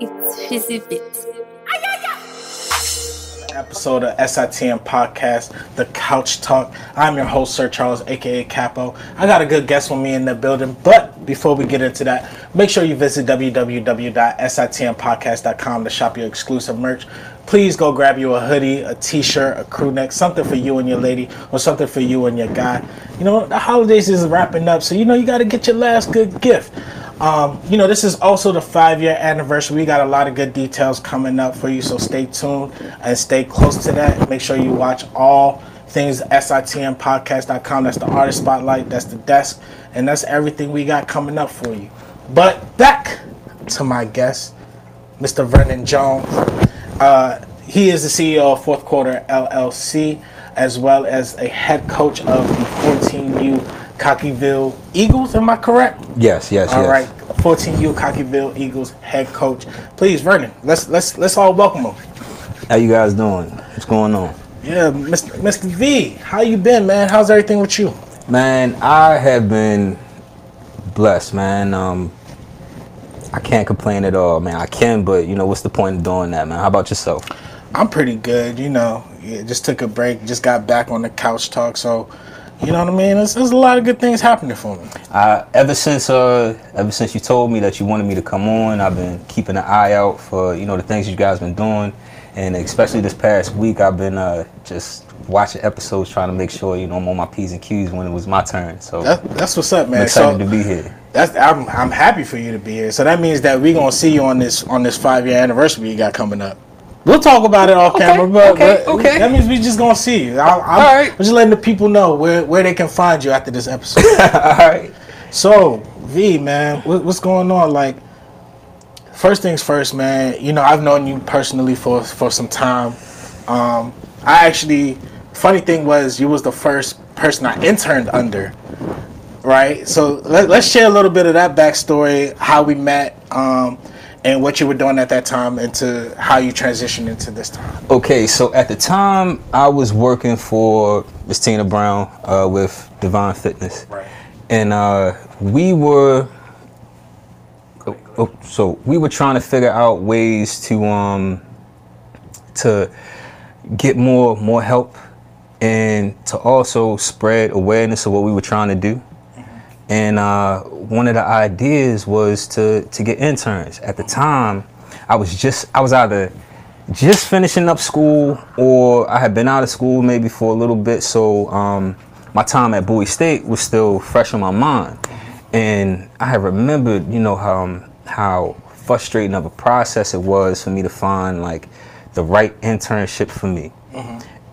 It's Fizzy Bits. Episode of SITM podcast, The Couch Talk. I'm your host, Sir Charles, aka Capo. I got a good guest with me in the building, but before we get into that, make sure you visit www.sitmpodcast.com to shop your exclusive merch. Please go grab you a hoodie, a t-shirt, a crew neck, something for you and your lady, or something for you and your guy. You know, the holidays is wrapping up, so you know you got to get your last good gift. Um, you know, this is also the five year anniversary. We got a lot of good details coming up for you, so stay tuned and stay close to that. Make sure you watch all things sitmpodcast.com. That's the artist spotlight, that's the desk, and that's everything we got coming up for you. But back to my guest, Mr. Vernon Jones. Uh, he is the CEO of Fourth Quarter LLC, as well as a head coach of the 14U Cockeysville Eagles. Am I correct? Yes, yes, All yes. right, 14U Cockeysville Eagles head coach. Please, Vernon, let's let's let's all welcome him. How you guys doing? What's going on? Yeah, Mr. Mr. V, how you been, man? How's everything with you? Man, I have been blessed, man. Um I can't complain at all, man. I can, but you know, what's the point of doing that, man? How about yourself? I'm pretty good, you know. Yeah, just took a break, just got back on the couch talk, so you know what I mean. There's, there's a lot of good things happening for me. Uh, ever since uh ever since you told me that you wanted me to come on, I've been keeping an eye out for, you know, the things you guys been doing. And especially this past week I've been uh just watching episodes trying to make sure, you know, I'm on my P's and Q's when it was my turn. So That, that's what's up, I'm man. excited So to be here. that's I'm I'm happy for you to be here. So that means that we're gonna see you on this on this five year anniversary you got coming up. We'll talk about it off Okay, camera, but, okay, but okay. that means we just gonna see you. I, I'm, All right. I'm just letting the people know where, where they can find you after this episode. all right. so V, man, what, what's going on? Like, first things first, man. You know, I've known you personally for for some time. Um, I actually, funny thing was, you was the first person I interned under right? So let, let's share a little bit of that backstory, how we met, um, and what you were doing at that time, into how you transitioned into this time. Okay, so at the time I was working for Miss Tina Brown uh, with Divine Fitness, Right. and uh, we were. Oh, so we were trying to figure out ways to um to get more more help and to also spread awareness of what we were trying to do. And uh, one of the ideas was to to get interns. At the time, I was just I was either just finishing up school or I had been out of school maybe for a little bit. So um, my time at Bowie State was still fresh in my mind, and I had remembered, you know, how um, how frustrating of a process it was for me to find like the right internship for me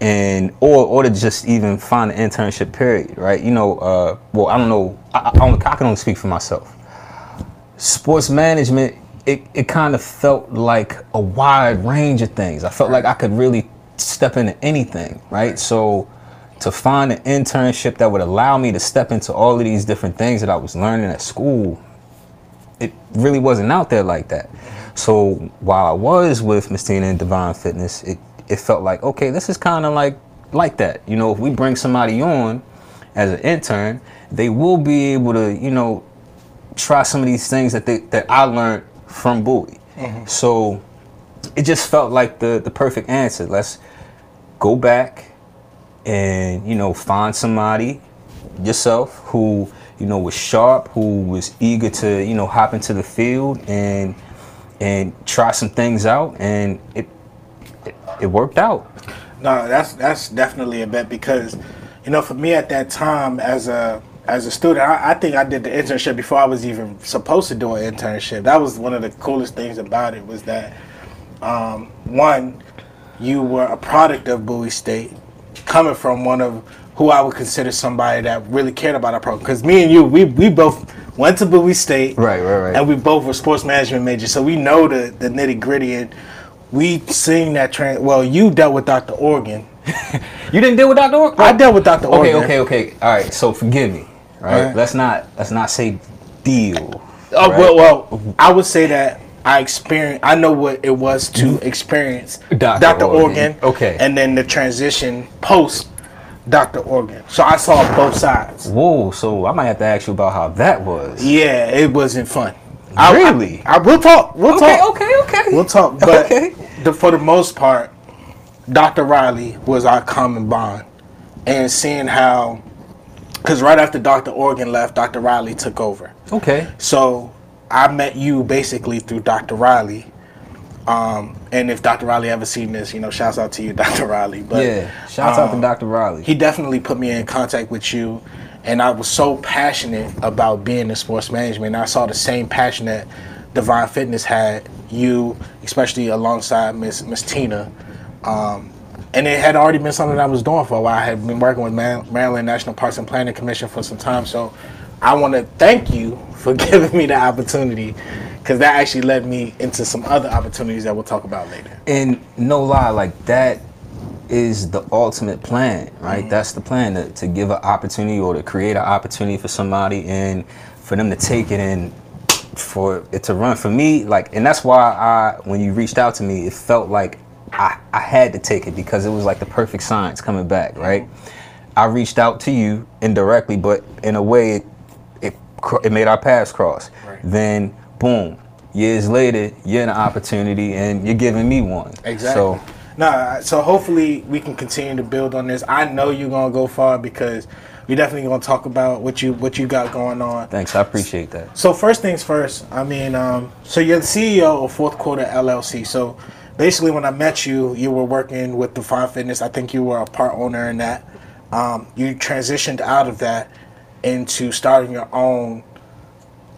and or or to just even find an internship period, right? You know, uh, well, I don't know. I, I, I can only speak for myself. Sports management, it, it kind of felt like a wide range of things. I felt like I could really step into anything, right? So to find an internship that would allow me to step into all of these different things that I was learning at school, it really wasn't out there like that. So while I was with Miss Tina and Divine Fitness, it, it felt like, okay, this is kind of like like that. You know, if we bring somebody on as an intern, they will be able to, you know, try some of these things that they that I learned from Bowie. Mm-hmm. So it just felt like the the perfect answer. Let's go back and you know find somebody yourself who you know was sharp, who was eager to you know hop into the field and and try some things out, and it it, worked out. No, that's that's definitely a bet because, you know, for me at that time as a as a student, I, I think I did the internship before I was even supposed to do an internship. That was one of the coolest things about it was that, um, one, you were a product of Bowie State, coming from one of who I would consider somebody that really cared about our program. Because me and you, we we both went to Bowie State, Right, right, right. and we both were sports management majors, so we know the the nitty gritty and. We seen that trans. Well, you dealt with Dr. Organ. You didn't deal with Dr. Orr? I dealt with Dr. Okay, Organ. okay, okay. All right. So forgive me. Right. Right. Let's not let's not say deal. Oh right? well, well, I would say that I experienced. I know what it was to mm-hmm. experience Dr. Dr. Organ. Organ. Okay. And then the transition post Dr. Organ. So I saw both sides. Whoa, so I might have to ask you about how that was. Yeah, it wasn't fun. I- Really? I, I, will talk. We'll Okay, talk. okay, okay. We'll talk. But Okay. the, for the most part, Dr. Riley was our common bond. And seeing how, because right after Dr. Organ left, Dr. Riley took over. Okay. So I met you basically through Dr. Riley. Um, and if Dr. Riley ever seen this, you know, shouts out to you, Dr. Riley. But yeah. Shouts out to um, Dr. Riley. he definitely put me in contact with you and i was so passionate about being in sports management. And i saw the same passion that divine fitness had you especially alongside miss miss tina. Um, and it had already been something i was doing for a while. I had been working with maryland national parks and planning commission for some time. So i want to thank you for giving me the opportunity because that actually led me into some other opportunities that we'll talk about later. And no lie, like that is the ultimate plan, right? That's the plan to, to give an opportunity or to create an opportunity for somebody and for them to take it and for it to run. For me, like, and that's why I, when you reached out to me, it felt like I, I had to take it because it was like the perfect science coming back, right? I reached out to you indirectly, but in a way, it, it, it made our paths cross. Right. Then, boom, years later, you're in an opportunity and you're giving me one. Exactly. So, Nah, so hopefully we can continue to build on this. I know you're gonna go far because we definitely gonna talk about what you what you got going on. thanks. I appreciate that. So first things first. I mean, um, so you're the CEO of Fourth Quarter LLC. So basically, when I met you, you were working with Divine Fitness. I think you were a part owner in that. Um, you transitioned out of that into starting your own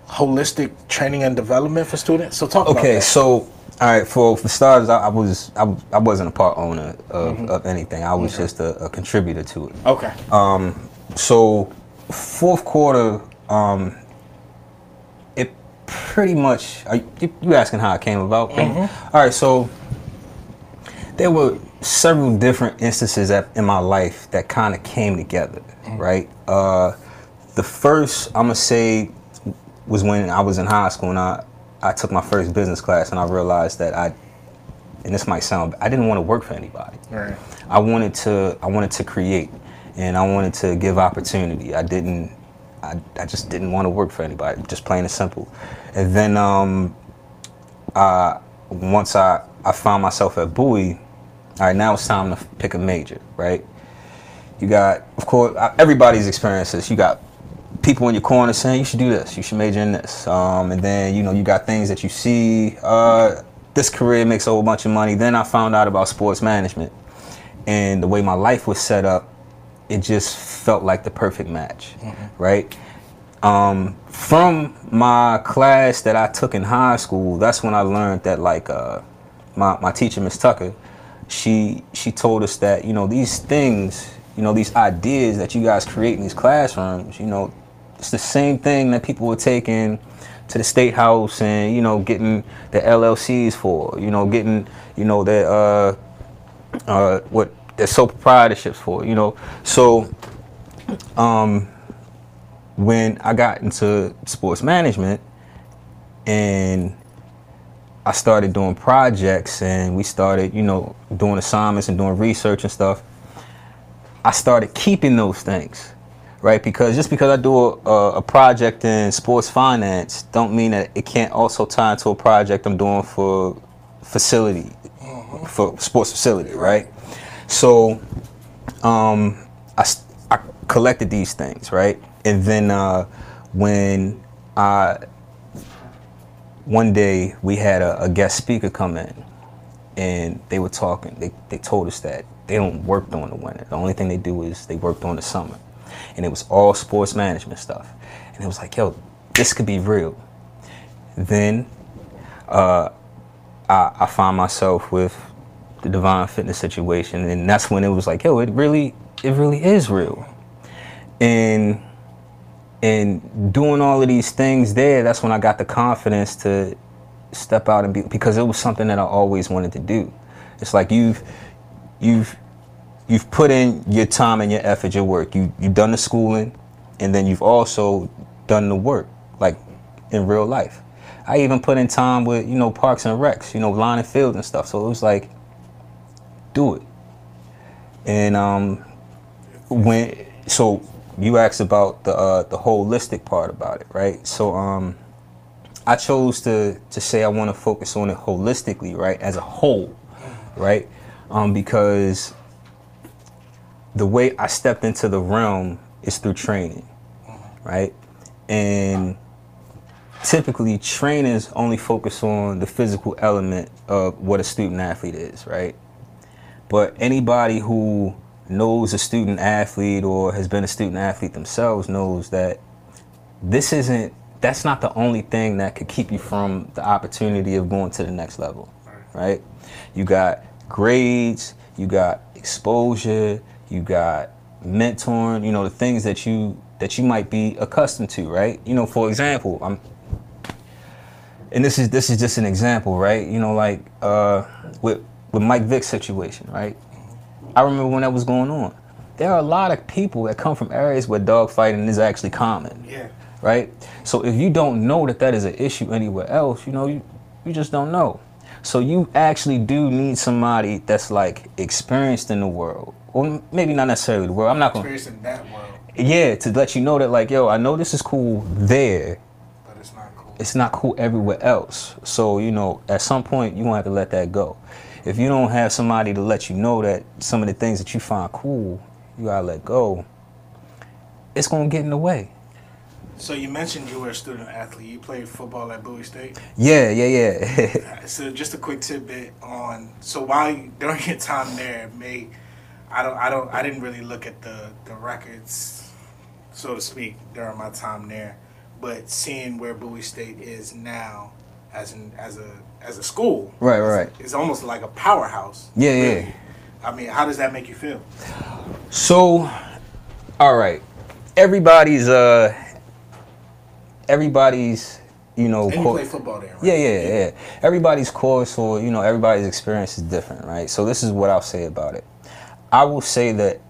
holistic training and development for students. So talk about Okay, so all right, for for starters, I, I was I, I wasn't a part owner of, Mm-hmm. of anything. I was just a, a contributor to it. okay. Um, so fourth quarter, um, it pretty much. Are you, you asking how it came about? Mm-hmm. All right, so there were several different instances that, in my life that kind of came together, Mm-hmm. right? Uh, the first I'm gonna say was when I was in high school and I I took my first business class and I realized that I and this might sound I didn't want to work for anybody. Right. I wanted to I wanted to create and I wanted to give opportunity. I didn't I, I just didn't want to work for anybody, just plain and simple. And then um uh once I I found myself at Bowie, all right, now it's time to pick a major, right? You got of course everybody's experiences. You got people in your corner saying you should do this, you should major in this. Um, and then, you know, you got things that you see, uh, this career makes a whole bunch of money. Then I found out about sports management. And the way my life was set up, it just felt like the perfect match, right? Um, from my class that I took in high school, that's when I learned that like uh, my, my teacher, Miss Tucker, she she told us that, you know, these things, you know, these ideas that you guys create in these classrooms, you know, it's the same thing that people were taking to the state house and, you know, getting the LLCs for, you know, getting, you know, their uh uh what their sole proprietorships for, you know. So um when I got into sports management and I started doing projects and we started, you know, doing assignments and doing research and stuff. I started keeping those things, right? Because just because I do a, a project in sports finance, don't mean that it can't also tie into a project I'm doing for facility, for sports facility, right? So, um, I, I collected these things, right? And then uh, when I one day we had a, a guest speaker come in and they were talking they, they told us that they don't work during the winter the only thing they do is they work during the summer and it was all sports management stuff. And it was like yo this could be real. Then uh, I, I found myself with the divine fitness situation. And that's when it was like yo it really it really is real. And and doing all of these things there, that's when I got the confidence to step out and be because it was something that I always wanted to do. It's like you've you've you've put in your time and your effort, your work. You you've done the schooling, and then you've also done the work, like in real life. I even put in time with you know parks and recs, you know line and field and stuff. So it was like, do it. And um, when so you asked about the uh, the holistic part about it, right? So um, I chose to to say I want to focus on it holistically, right, as a whole, right, um, because the way I stepped into the realm is through training, right, and typically trainers only focus on the physical element of what a student athlete is, right? But anybody who knows a student athlete or has been a student athlete themselves knows that this isn't that's not the only thing that could keep you from the opportunity of going to the next level right you got grades you got exposure you got mentoring you know the things that you that you might be accustomed to right you know for example i'm and this is this is just an example right you know like uh with with mike vick's situation right I remember when that was going on. There are a lot of people that come from areas where dogfighting is actually common. Yeah. Right? So if you don't know that that is an issue anywhere else, you know, you, you just don't know. So you actually do need somebody that's like experienced in the world. Or maybe not necessarily the world. I'm not going Experience in that world, Yeah, to let you know that like, yo, I know this is cool there. but it's not cool. It's not cool everywhere else. So, you know, at some point you're gonna have to let that go if you don't have somebody to let you know that some of the things that you find cool, you gotta let go, it's gonna get in the way. So you mentioned you were a student athlete. You played football at Bowie State. Yeah, yeah, yeah. Uh, so just a quick tidbit on. So while you, during your time there, may I don't I don't I didn't really look at the the records, so to speak, during my time there. But seeing where Bowie State is now, as an as a as a school, right, right. it's almost like a powerhouse. Yeah, yeah. I mean, how does that make you feel? So, all right, everybody's uh, everybody's you know. And you play football there, right? Yeah, yeah, yeah. Everybody's course or you know everybody's experience is different, right? So this is what I'll say about it. I will say that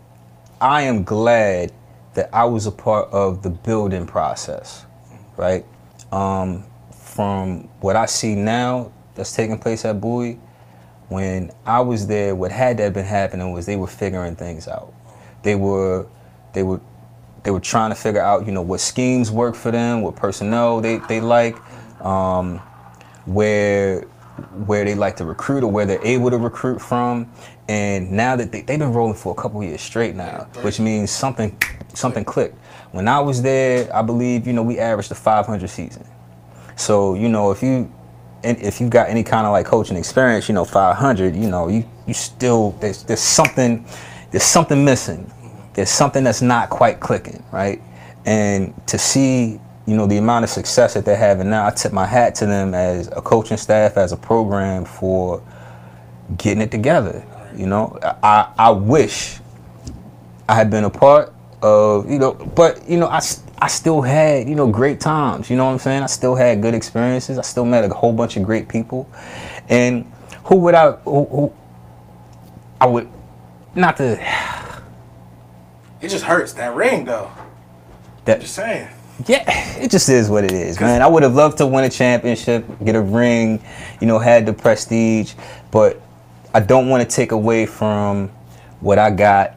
I am glad that I was a part of the building process, right? Um, from what I see now that's taking place at Bowie, when I was there, what had that been happening was they were figuring things out. They were, they were, they were trying to figure out, you know, what schemes work for them, what personnel they they like, um, where where they like to recruit or where they're able to recruit from. And now that they, they've been rolling for a couple years straight now, which means something something clicked. When I was there, I believe, you know, we averaged a 500 season. So, you know, if you and if you've got any kind of like coaching experience, you know, 500, you know, you you still there's there's something there's something missing. There's something that's not quite clicking, right? And to see, you know, the amount of success that they're having now, I tip my hat to them as a coaching staff, as a program for getting it together. You know, I I wish I had been a part of, you know, but you know, I I still had, you know, great times. You know what I'm saying? I still had good experiences. I still met a whole bunch of great people, and who would I? Who, who I would not to It just hurts that ring though. that. Just saying. Yeah, it just is what it is, man. I would have loved to win a championship, get a ring, you know, had the prestige, but I don't want to take away from what I got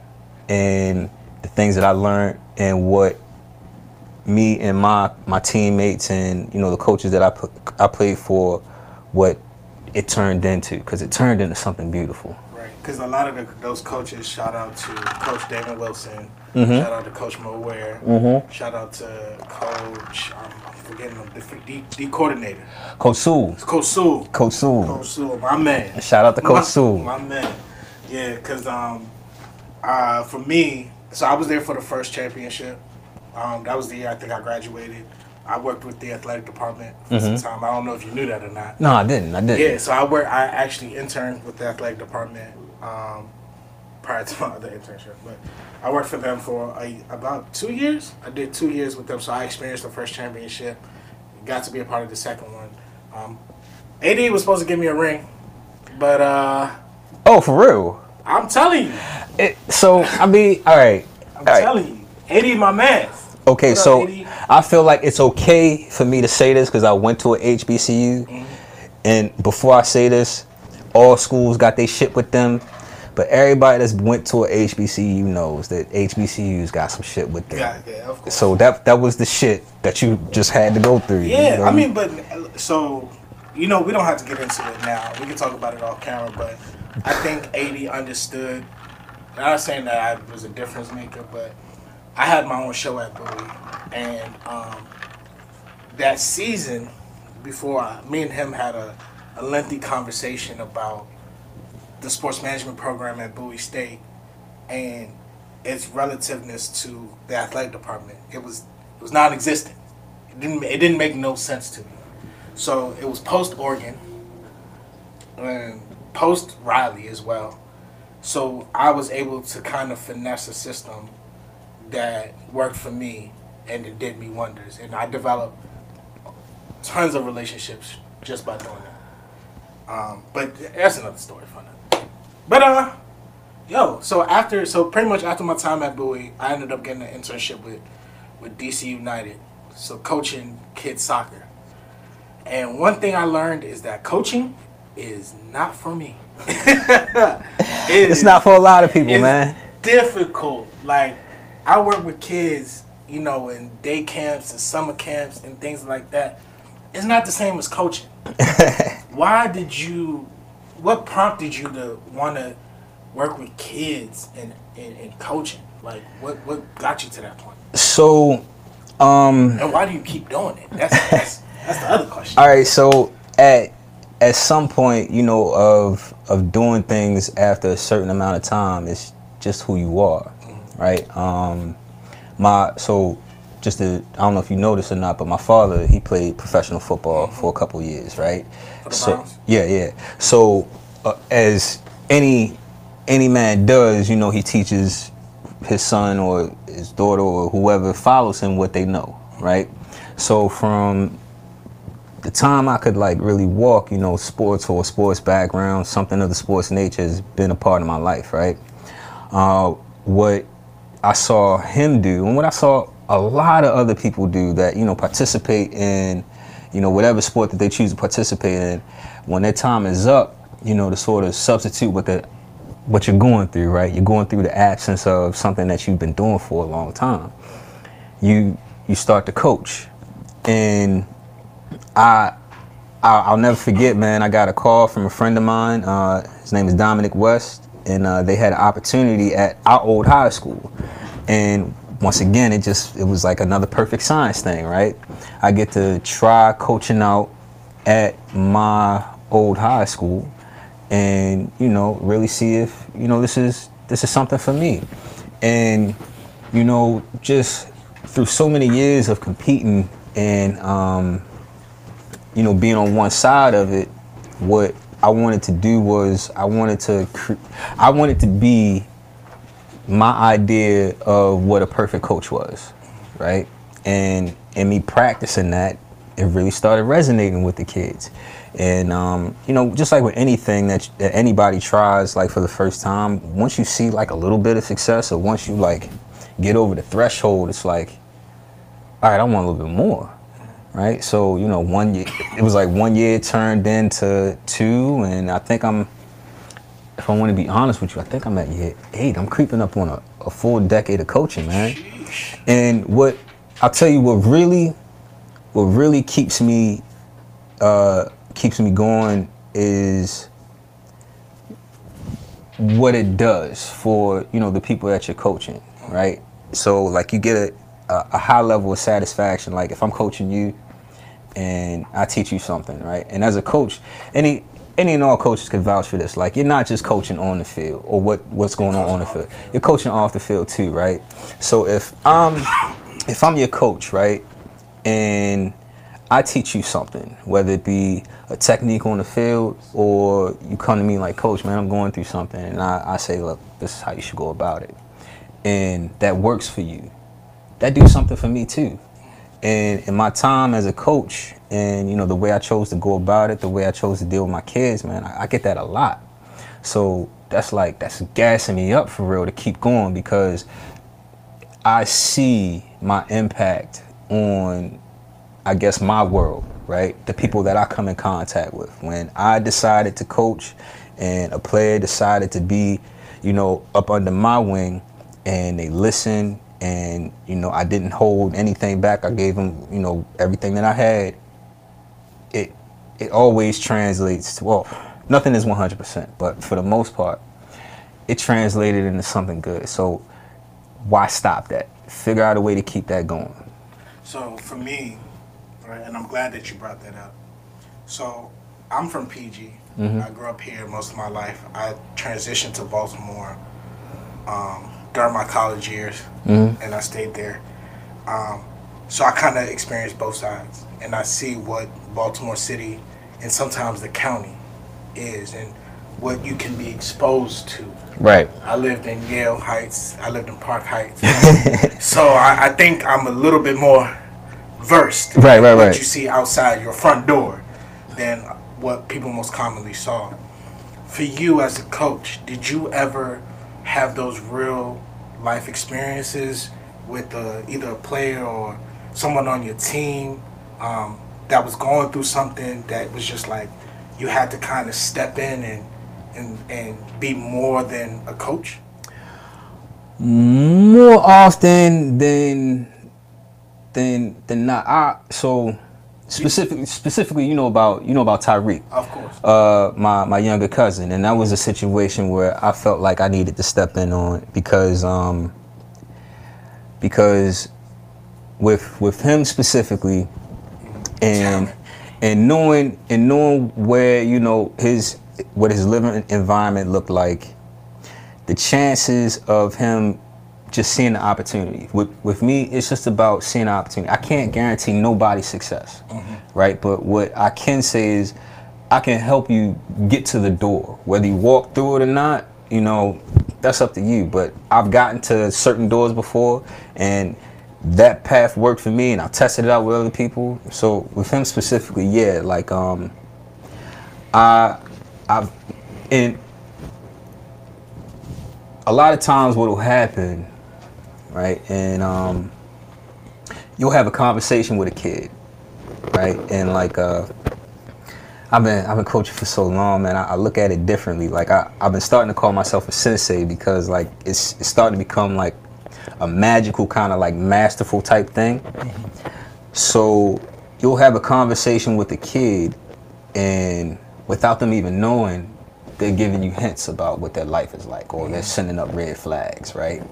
and the things that I learned and what me and my my teammates and you know the coaches that I put, I played for, what it turned into, because it turned into something beautiful. Right, because a lot of the, those coaches, shout out to Coach Damon Wilson, Mm-hmm. shout out to Coach Mo Ware, shout out to Coach, I'm, Forgetting the D, D coordinator, Coach Sewell, Coach Sewell. Coach Sewell. Coach Sewell, my man. Shout out to Coach my. My man. Yeah, because um, uh, for me, so I was there for the first championship. Um, that was the year I think I graduated. I worked with the athletic department for Mm-hmm. some time. I don't know if you knew that or not. No, I didn't. I didn't. Yeah, so I work. I actually interned with the athletic department um, prior to my other internship, but I worked for them for a, about two years. I did two years with them, so I experienced the first championship. Got to be a part of the second one. Um, AD was supposed to give me a ring, but uh, Oh, for real. I'm telling you, It, so I mean, all right. I'm all right. telling you, AD my man. Okay, so? I feel like it's okay for me to say this because I went to a HBCU, Mm-hmm. and before I say this, all schools got their shit with them, But everybody that's went to a HBCU knows that HBCUs got some shit with them. Yeah, yeah, of course. So that that was the shit that you just had to go through. you Yeah, know? I mean, but so you know, we don't have to get into it now. We can talk about it off camera, but I think AD understood. I'm not saying that I was a difference maker, but I had my own show at Bowie, and um, that season before I, me and him had a, a lengthy conversation about the sports management program at Bowie State and its relativeness to the athletic department. It was it was non-existent. It didn't it didn't make no sense to me. So it was post Organ and post Riley as well. So I was able to kind of finesse a system that worked for me and it did me wonders. And I developed tons of relationships just by doing that. Um, but that's another story for another. But uh, yo, so after so pretty much after my time at Bowie, I ended up getting an internship with with DC United, so coaching kids soccer. And one thing I learned is that coaching is not for me. It it's not for a lot of people, it's man. difficult. Like I work with kids, you know, in day camps and summer camps and things like that. It's not the same as coaching. Why did you? What prompted you to want to work with kids and and, and coaching? Like, what what got you to that point? So, um, And why do you keep doing it? That's that's, that's the other question. all right. So at at some point, you know, of of doing things after a certain amount of time, it's just who you are, right? Um, my so just to, I don't know if you noticed or not, but my father he played professional football for a couple years, right? So yeah, yeah. So uh, as any any man does, you know, he teaches his son or his daughter or whoever follows him what they know, right? So from the time I could like really walk, you know, sports or sports background, something of the sports nature has been a part of my life, right? Uh, what I saw him do, and what I saw a lot of other people do that, you know, participate in, you know, whatever sport that they choose to participate in, when their time is up, you know, to sort of substitute what the what you're going through, right? You're going through the absence of something that you've been doing for a long time. You you start to coach, and I, I I'll never forget, man. I got a call from a friend of mine. Uh, his name is Dominic West, and uh, they had an opportunity at our old high school. And once again, it just it was like another perfect science thing, right? I get to try coaching out at my old high school, and you know really see if you know this is this is something for me, and you know just through so many years of competing and um, you know, being on one side of it, what I wanted to do was I wanted to, I wanted to be my idea of what a perfect coach was, right? And and me practicing that, it really started resonating with the kids. And um, you know, just like with anything that, that anybody tries, like for the first time, once you see like a little bit of success, or once you like get over the threshold, it's like, all right, I want a little bit more right? So you know, one year it was like one year turned into two, and I think I'm, if I want to be honest with you, I think I'm at year eight. I'm creeping up on a, a full decade of coaching, man. And what I'll tell you, what really, what really keeps me, uh, keeps me going is what it does for you know the people that you're coaching, right? So like you get a, a, a high level of satisfaction. Like if I'm coaching you, and I teach you something, right? And as a coach, any any and all coaches can vouch for this. Like you're not just coaching on the field or what what's going on on the field. You're coaching off the field too, right? So if I'm if I'm your coach, right, and I teach you something, whether it be a technique on the field or you come to me like, Coach, man, I'm going through something, and I, I say, look, this is how you should go about it, and that works for you. That do something for me too. And in my time as a coach, and you know the way I chose to go about it, the way I chose to deal with my kids, man, I, I get that a lot. So that's like that's gassing me up for real to keep going because I see my impact on, I guess, my world, right? The people that I come in contact with. When I decided to coach and a player decided to be, you know, up under my wing, and they listened, and you know, I didn't hold anything back. I gave them, you know, everything that I had. It it always translates to well, nothing is 100%, but for the most part, it translated into something good. So why stop that? Figure out a way to keep that going. So for me, right, and I'm glad that you brought that up. So I'm from PG. I grew up here most of my life. I transitioned to Baltimore um, during my college years, and I stayed there. Um, so I kind of experienced both sides, and I see what Baltimore City and sometimes the county is, and what you can be exposed to. Right. I lived in Yale Heights. I lived in Park Heights. so I, I think I'm a little bit more versed Right, right, what right. you see outside your front door than what people most commonly saw. For you as a coach, did you ever have those real life experiences with uh, either a player or someone on your team um, that was going through something that was just like you had to kind of step in and and, and be more than a coach? More often than than than not. I so specifically specifically you know about you know about Tyreek. Of course. uh, my my younger cousin, and that was a situation where I felt like I needed to step in on because um, because with with him specifically, and and knowing and knowing where you know his what his living environment looked like, the chances of him just seeing the opportunity. With with me, it's just about seeing the opportunity. I can't guarantee nobody's success, right? But what I can say is, I can help you get to the door. Whether you walk through it or not, you know, that's up to you. But I've gotten to certain doors before, and that path worked for me, and I tested it out with other people. So with him specifically, yeah, like um, I, I've, and a lot of times what will happen, right? And um, you'll have a conversation with a kid, right? And like uh, I've been I've been coaching for so long, man. I, I look at it differently. Like I I've been starting to call myself a sensei because like it's it's starting to become like a magical kind of like masterful type thing. So you'll have a conversation with a kid, and without them even knowing, they're giving you hints about what their life is like, or they're sending up red flags, right?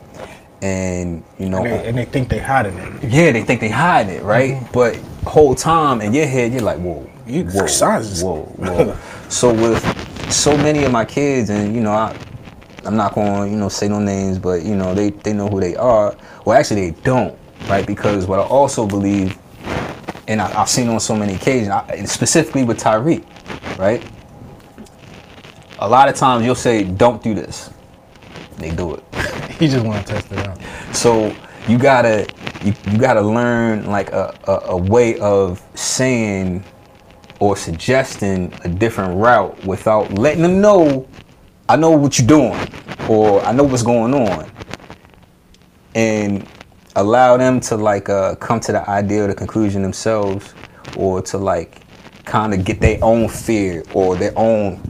And you know, And they, and they think they hiding it. yeah, they think they hiding it, right? Mm-hmm. But whole time in your head, you're like, whoa, You- whoa, science. whoa, whoa. so with so many of my kids, and you know, I, I'm not going, to you know, say no names, but you know, they they know who they are. Well, actually, they don't, right? Because what I also believe, and I, I've seen on so many occasions, I, and specifically with Tyreek, right? A lot of times you'll say, "Don't do this," they do it. He just want to test it out. So you gotta you, you gotta learn like a, a, a way of saying or suggesting a different route without letting them know I know what you're doing or I know what's going on. And allow them to like uh, come to the idea or the conclusion themselves or to like kind of get their own fear or their own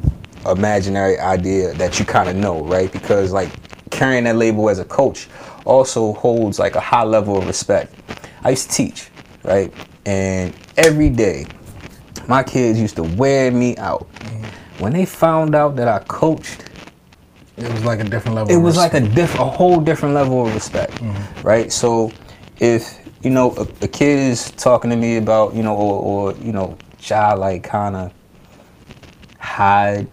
imaginary idea that you kind of know, right? Because like carrying that label as a coach also holds like a high level of respect. I used to teach, right? And every day, my kids used to wear me out. When they found out that I coached, It was like a different level. it was like a diff, a whole different level of respect, mm-hmm. right? So, if you know a, a kid is talking to me about you know or, or you know child like kind of hide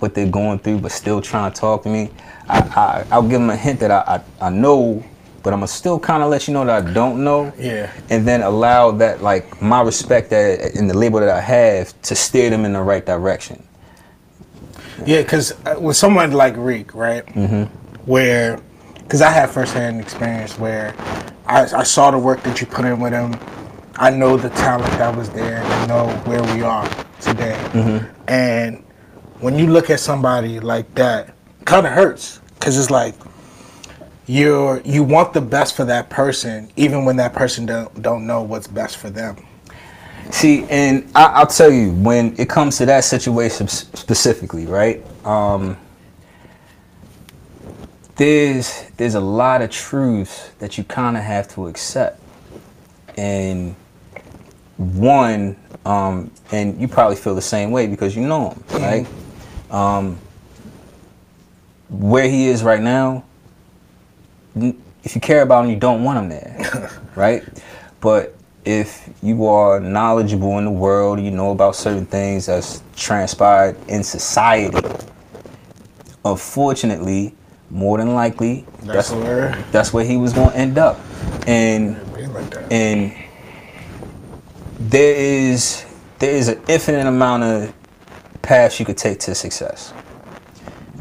what they're going through, but still trying to talk to me, I, I I'll give them a hint that I I, I know, but I'm gonna still kind of let you know that I don't know. Yeah. And then allow that like my respect that in the label that I have to steer them in the right direction. Yeah, because with someone like Reek, right, mm-hmm. where, because I have firsthand experience where I, I saw the work that you put in with him. I know the talent that was there and I know where we are today. And when you look at somebody like that, kind of hurts because it's like you're you want the best for that person, even when that person don't don't know what's best for them. See, and I, I'll tell you, when it comes to that situation specifically, right? Um, there's there's a lot of truths that you kind of have to accept, and one, um, and you probably feel the same way because you know him, right? Um, where he is right now, if you care about him, you don't want him there, right? But if you are knowledgeable in the world, you know about certain things that's transpired in society. Unfortunately, more than likely, That's that's where that's where he was going to end up, and like and there is there is an infinite amount of paths you could take to success.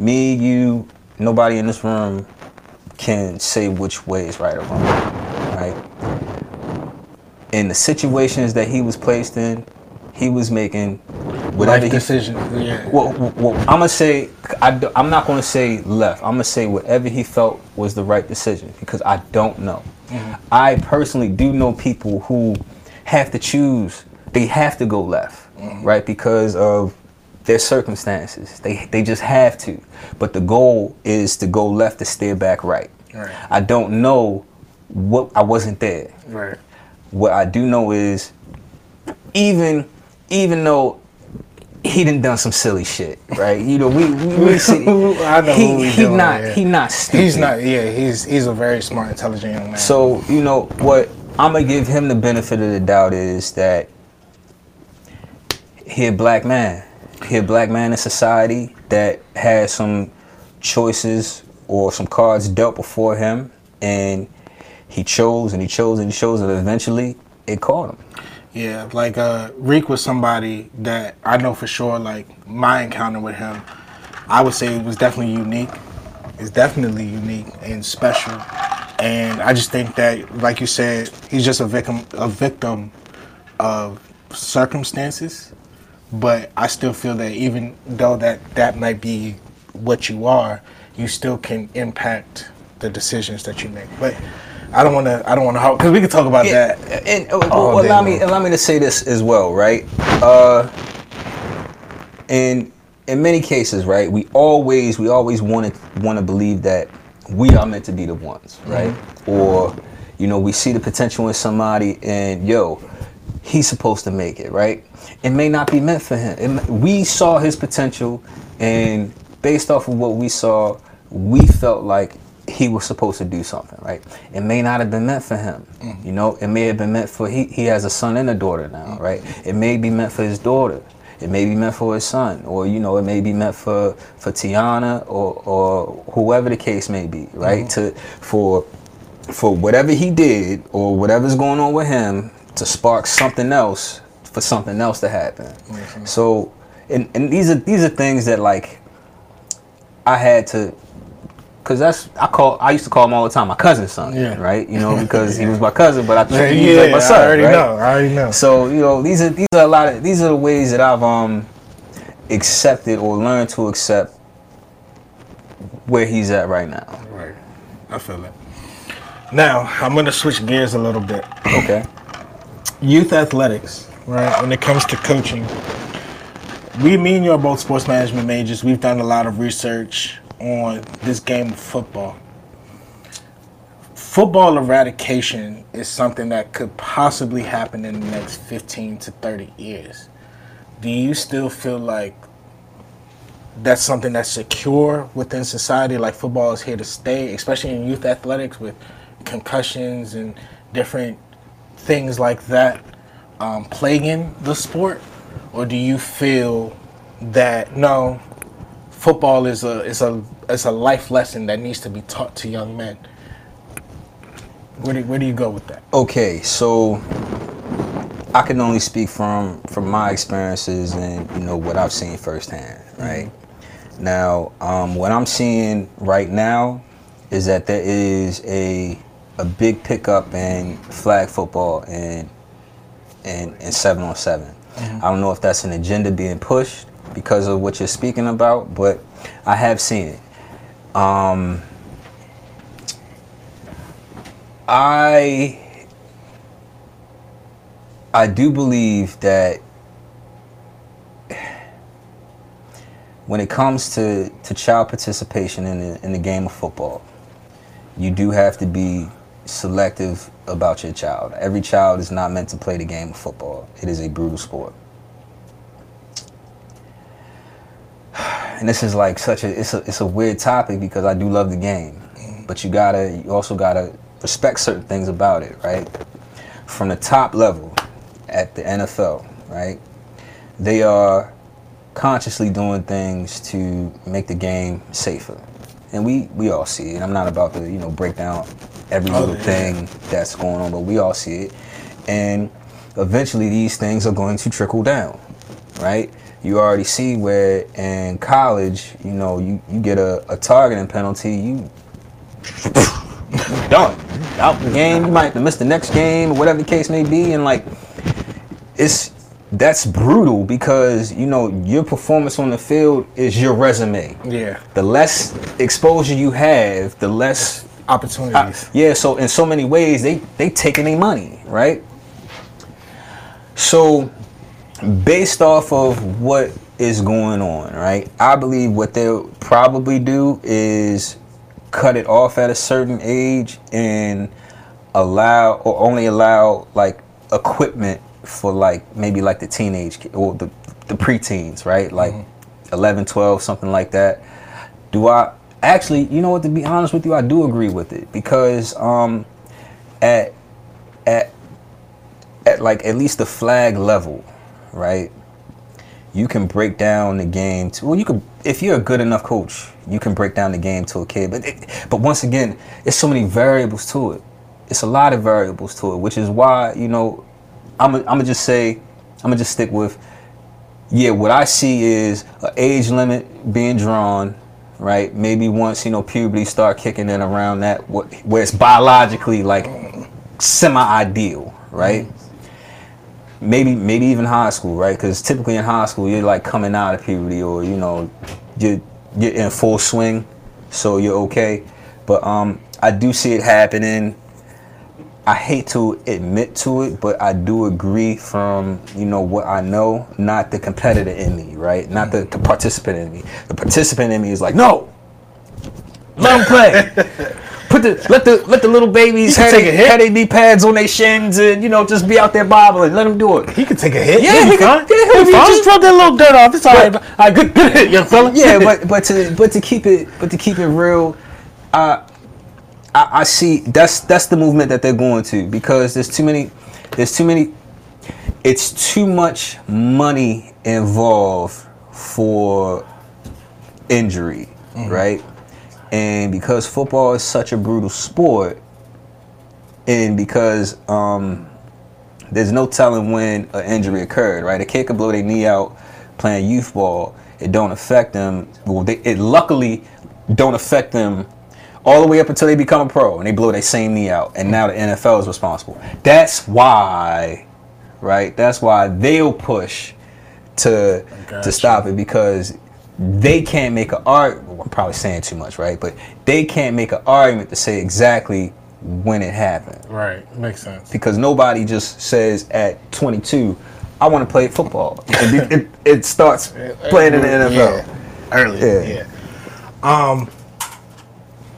Me, you, nobody in this room can say which way is right or wrong, right? In the situations that he was placed in, he was making whatever Life he decision. Yeah. well, well, I'm gonna say I, am not gonna say left. I'm gonna say whatever he felt was the right decision because I don't know. Mm-hmm. I personally do know people who have to choose. They have to go left, mm-hmm. right, because of their circumstances. They they just have to. But the goal is to go left to steer back right. Right. I don't know what I wasn't there Right. what I do know is even even though he done done some silly shit, right? You know, we we, we see, I know he, he doing, not yeah. he not stupid. He's not. Yeah. He's he's a very smart, intelligent young man. So you know what I'm gonna give him the benefit of the doubt is that he a black man. He a black man in society that has some choices or some cards dealt before him, and he chose and he chose and he chose, and eventually it caught him. Yeah, like uh, Reek was somebody that I know for sure. Like my encounter with him, I would say it was definitely unique. It's definitely unique and special. And I just think that, like you said, he's just a victim, a victim of circumstances. But I still feel that even though that that might be what you are, you still can impact the decisions that you make. But I don't want to. I don't want to because we could talk about Yeah, that. and uh, well, allow me allow me to say this as well, right? Uh, in in many cases, right, we always we always want to want to believe that we are meant to be the ones, right? Or you know, we see the potential in somebody, and yo, he's supposed to make it, right? It may not be meant for him. It, we saw his potential, and based off of what we saw, we felt like he was supposed to do something, right? It may not have been meant for him. Mm. You know, it may have been meant for he he has a son and a daughter now, mm. right? It may be meant for his daughter. It may be meant for his son, or you know, it may be meant for for Tiana or or whoever the case may be, right? Mm-hmm. To for for whatever he did or whatever's going on with him to spark something else for something else to happen. So, and, and these are these are things that like I had to, cause that's I call I used to call him all the time my cousin's son, Yeah. right? You know, because he was my cousin, but I Yeah, treated him he was like my son, I already right? know. I already know. So you know, these are these are a lot of these are the ways that I've um accepted or learned to accept where he's at right now. Right. I feel it. Now, I'm to switch gears a little bit. Okay. Youth athletics, right? When it comes to coaching, we, me and you are both sports management majors. We've done a lot of research on this game of football. Football eradication is something that could possibly happen in the next 15 to 30 years. Do you still feel like that's something that's secure within society. Like football is here to stay, especially in youth athletics with concussions and different things like that um, plaguing the sport, or do you feel that no, football is a is a is a life lesson that needs to be taught to young men? Where do, where do you go with that? Okay, so I can only speak from from my experiences and you know what I've seen firsthand, right? Now, um, what I'm seeing right now is that there is a a big pickup in flag football and and and seven on 7 I don't know if that's an agenda being pushed because of what you're speaking about, but I have seen it. Um, I I do believe that when it comes to, to child participation in the, in the game of football, you do have to be selective about your child. Every child is not meant to play the game of football. It is a brutal sport. And this is like such a it's a it's a weird topic because I do love the game. But you gotta you also gotta respect certain things about it, right? From the top level at the NFL, right? They are consciously doing things to make the game safer. And we, we all see it. I'm not about to, you know, break down every Oh, little thing that's going on, but we all see it. And eventually these things are going to trickle down, right? You already see where in college, you know, you, you get a, a targeting penalty, you done. Out the game, you might have to miss the next game or whatever the case may be. And like it's that's brutal because you know your performance on the field is your resume. Yeah. The less exposure you have, the less Opportunities. Uh, yeah, so in so many ways they they taking their money, right? So based off of what is going on, right? I believe what they'll probably do is cut it off at a certain age and allow or only allow like equipment for like maybe like the teenage or the the preteens, right? Like mm-hmm. 11, 12, something like that. Do I actually, you know what, to be honest with you, I do agree with it because um at at at like at least the flag level, right? You can break down the game to well you can if you're a good enough coach, you can break down the game to a kid. But it, but once again, it's so many variables to it. It's a lot of variables to it, which is why, you know, I'm I'm gonna just say I'm gonna just stick with yeah, what I see is an age limit being drawn, right? Maybe once you know puberty start kicking in around that, where it's biologically like semi-ideal, right? Maybe maybe even high school, right? Because typically in high school you're like coming out of puberty, or you know you're you're in full swing, so you're okay. But um, I do see it happening. I hate to admit to it, but I do agree from you know what I know, not the competitor in me, right? Not the, the participant in me. The participant in me is like, no, let them play. Put the let the let the little babies have take a hit. have their knee pads on their shins and you know just be out there bobbling. Let them do it. He could take a hit. Yeah, He'll he could- yeah, he'll He. Just rub that little dirt off. It's all right. All right, good, good hit, young fella. yeah, but but to but to keep it but to keep it real, uh, I, I see that's that's the movement that they're going to because there's too many there's too many it's too much money involved for injury, right? And because football is such a brutal sport, and because um, there's no telling when an injury occurred, right? A kid could blow their knee out playing youth ball. It don't affect them. Well, they, it luckily don't affect them all the way up until they become a pro and they blow their same knee out. And now the NFL is responsible. That's why, right? That's why they'll push to to stop it because they can't make an art. I'm probably saying too much, right? But they can't make an argument to say exactly when it happened Right, makes sense. because nobody just says at 22, I want to play football. It, it, it starts playing in the NFL. Yeah, early. Yeah. Yeah. Um,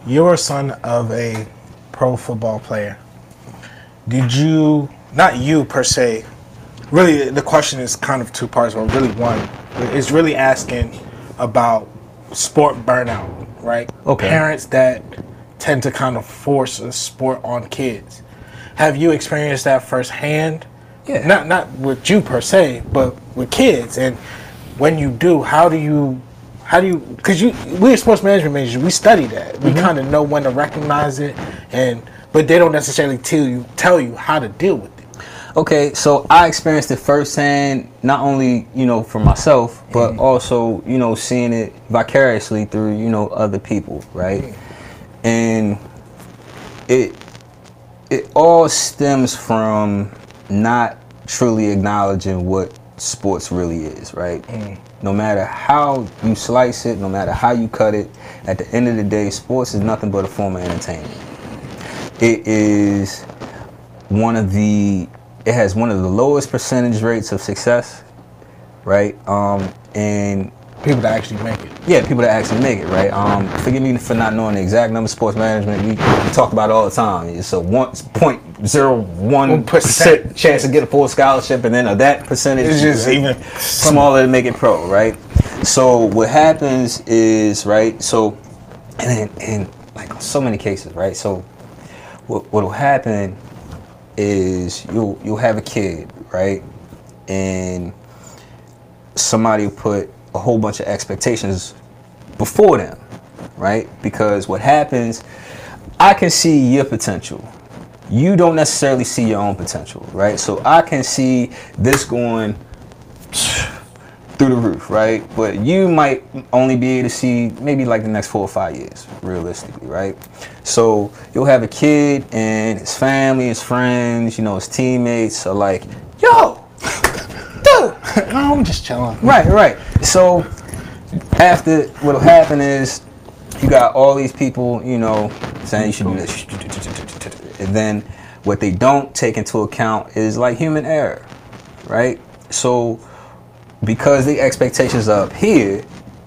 you're a son of a pro football player. Did you? Not you per se. Really, the question is kind of two parts, but really one. It's really asking about sport burnout, right? Okay. Parents that tend to kind of force a sport on kids. Have you experienced that firsthand? Yeah. Not not with you per se, but with kids. And when you do, how do you, how do you? Because you, we're sports management majors, we study that. We mm-hmm. kind of know when to recognize it, and but they don't necessarily tell you tell you how to deal with it. Okay, so I experienced it firsthand, not only you know for myself, but mm-hmm. also you know seeing it vicariously through you know other people, right? Mm-hmm. And it it all stems from not truly acknowledging what sports really is, right? Mm. No matter how you slice it, no matter how you cut it, at the end of the day, sports is nothing but a form of entertainment. It is one of the it has one of the lowest percentage rates of success right um and People that actually make it. Yeah, people that actually make it, right? Um, forgive me for not knowing the exact number. Sports management, we, we talk about it all the time. It's a one point zero one percent chance to get a full scholarship, and then of that percentage, It's just even smaller to make it pro, right? So what happens is, right? So, and then, and like so many cases, right? So, what what'll happen is you'll you'll have a kid, right? And somebody will put a whole bunch of expectations before them, right? Because what happens, I can see your potential. You don't necessarily see your own potential, right? So I can see this going through the roof, right? But you might only be able to see maybe like the next four or five years, realistically, right? So you'll have a kid and his family, his friends, you know, his teammates are like, yo, dude, no, I'm just chilling. Right, right. So after what'll happen is you got all these people, you know, saying you should do this, and then what they don't take into account is like human error, right? So because the expectations are up here,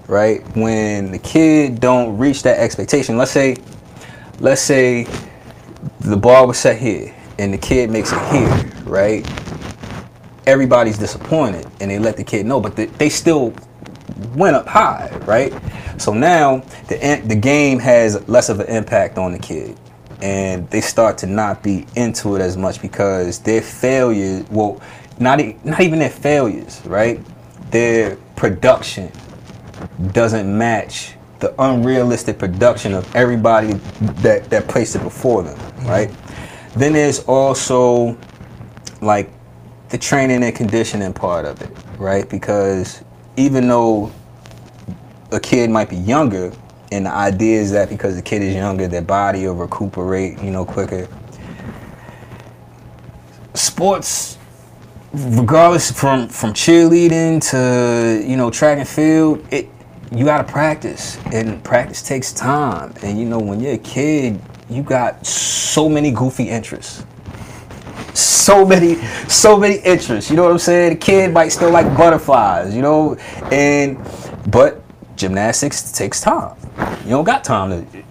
right? When the kid don't reach that expectation, let's say, let's say the bar was set here and the kid makes it here, right? Everybody's disappointed and they let the kid know, but they, they still went up high, right? So now the the game has less of an impact on the kid, and they start to not be into it as much because their failures, well, not e- not even their failures, right? Their production doesn't match the unrealistic production of everybody that that placed it before them, right? Mm-hmm. Then there's also like the training and conditioning part of it, right? Because even though a kid might be younger, and the idea is that because the kid is younger, their body will recuperate, you know, quicker. Sports, regardless from from cheerleading to you know track and field, it you gotta practice, and practice takes time. And you know when you're a kid, you got so many goofy interests so many, so many interests. You know what I'm saying? The kid might still like butterflies, you know, and but gymnastics takes time. You don't got time to.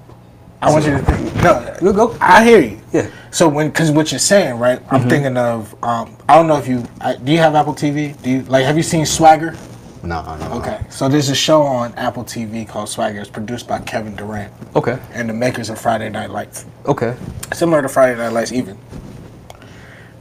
I want you to think. No, You go. I hear you. Yeah. So when, because what you're saying, right? I'm thinking of. Um, I don't know if you. I, do you have Apple TV? Do you like? Have you seen Swagger? No, no. Okay. So there's a show on Apple TV called Swagger. It's produced by Kevin Durant Okay. and the makers of Friday Night Lights. Okay. Similar to Friday Night Lights, even.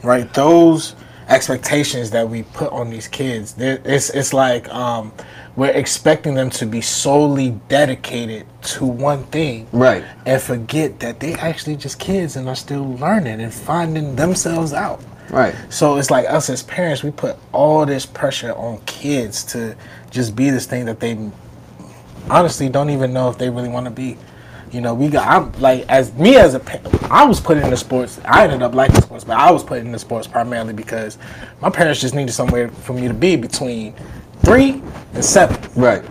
Right. Those expectations that we put on these kids, it's it's like um, we're expecting them to be solely dedicated to one thing Right. and forget that they actually just kids and are still learning and finding themselves out. Right. So it's like us as parents, we put all this pressure on kids to just be this thing that they honestly don't even know if they really want to be. You know, we got I'm like as me as a I was put into sports. I ended up liking sports, but I was put into sports primarily because my parents just needed somewhere for me to be between three and seven. Right.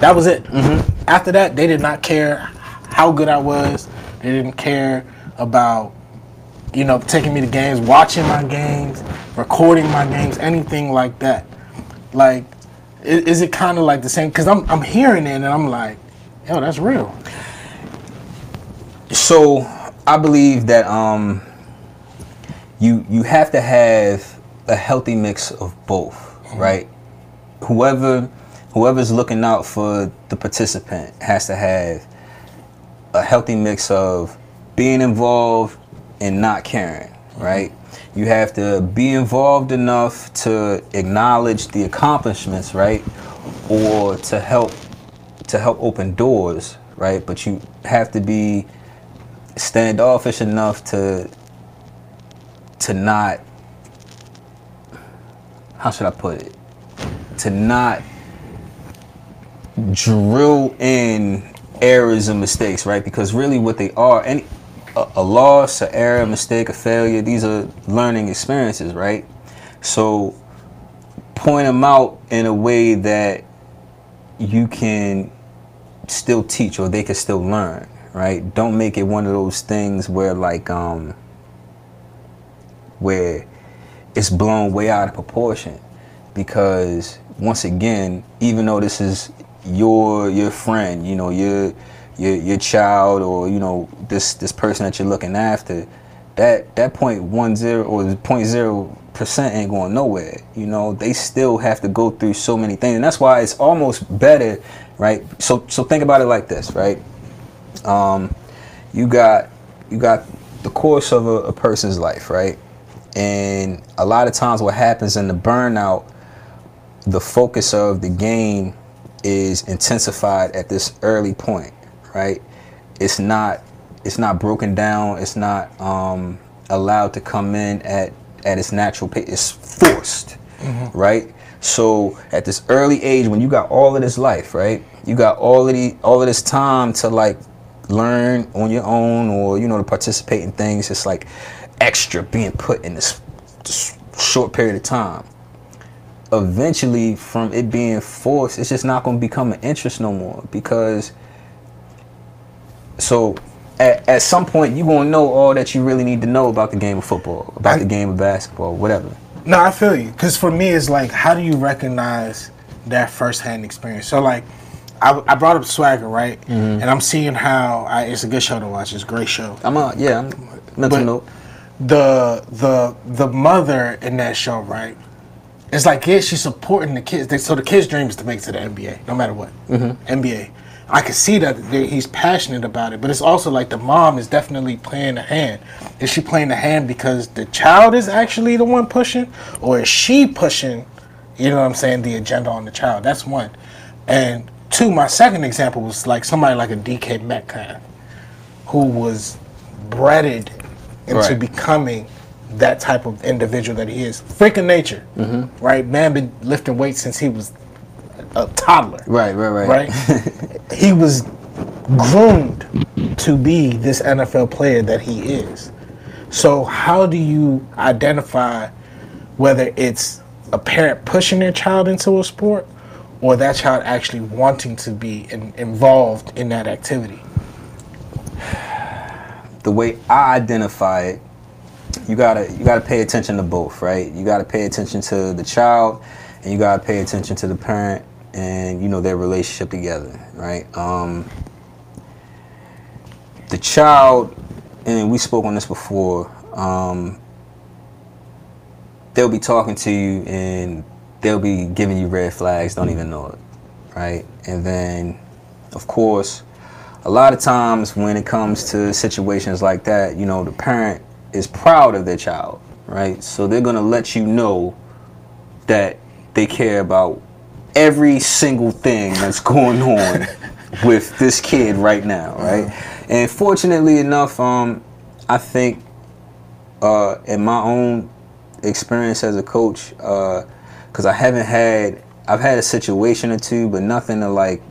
That was it. Mm-hmm. After that, they did not care how good I was. They didn't care about, you know, taking me to games, watching my games, recording my games, anything like that. Like, is, is it kind of like the same? Because I'm, I'm hearing it and I'm like, yo, that's real. So I believe that um, you you have to have a healthy mix of both, right? Whoever whoever's looking out for the participant has to have a healthy mix of being involved and not caring, right? You have to be involved enough to acknowledge the accomplishments, right? Or to help to help open doors, right? But you have to be standoffish enough to to not how should I put it? To not drill in errors and mistakes, right? Because really what they are, any a, a loss, an error, a mistake, a failure, these are learning experiences, right? So point them out in a way that you can still teach or they can still learn, right? Don't make it one of those things where like um where it's blown way out of proportion because once again, even though this is your your friend, you know, your your your child or you know this this person that you're looking after, that that point one zero or point zero percent ain't going nowhere. You know, they still have to go through so many things, and that's why it's almost better, right? So so think about it like this, right? Um, you got you got the course of a, a person's life, right? And a lot of times, what happens in the burnout, the focus of the game is intensified at this early point, right? It's not it's not broken down. It's not um, allowed to come in at at its natural pace. It's forced, right? So at this early age, when you got all of this life, right? You got all of the all of this time to like learn on your own, or you know, to participate in things. It's like extra being put in this, this short period of time. Eventually, from it being forced, it's just not going to become an interest no more because. So at, at some point you're gonna know all that you really need to know about the game of football, about I- the game of basketball, whatever. No, I feel you. Because for me, it's like, how do you recognize that firsthand experience? So, like, I, I brought up Swagger, right? Mm-hmm. And I'm seeing how I, it's a good show to watch. It's a great show. I'm a yeah, I'm mental But- note. The the the mother in that show, right? It's like, yeah, she's supporting the kids. They, so the kid's dream is to make it to the NBA, no matter what. NBA. I can see that he's passionate about it, but it's also like the mom is definitely playing a hand. Is she playing the hand because the child is actually the one pushing, or is she pushing? You know what I'm saying? The agenda on the child. That's one. And two, my second example was like somebody like a DK Metcalf, who was breaded into Right. becoming that type of individual that he is. Freaking nature, Mm-hmm. right? Man been lifting weights since he was a toddler, Right, right, right. right? he was groomed to be this NFL player that he is. So how do you identify whether it's a parent pushing their child into a sport or that child actually wanting to be in, involved in that activity? the way I identify it, you gotta you gotta pay attention to both, right? You gotta pay attention to the child, and you gotta pay attention to the parent, and you know their relationship together, right? Um, the child, and we spoke on this before. Um, they'll be talking to you, and they'll be giving you red flags, don't even know it, right? And then, of course, a lot of times when it comes to situations like that, you know, the parent is proud of their child, right? So they're gonna let you know that they care about every single thing that's going on with this kid right now, right? And fortunately enough, um, I think uh, in my own experience as a coach, because I haven't had, I've had a situation or two, but nothing to like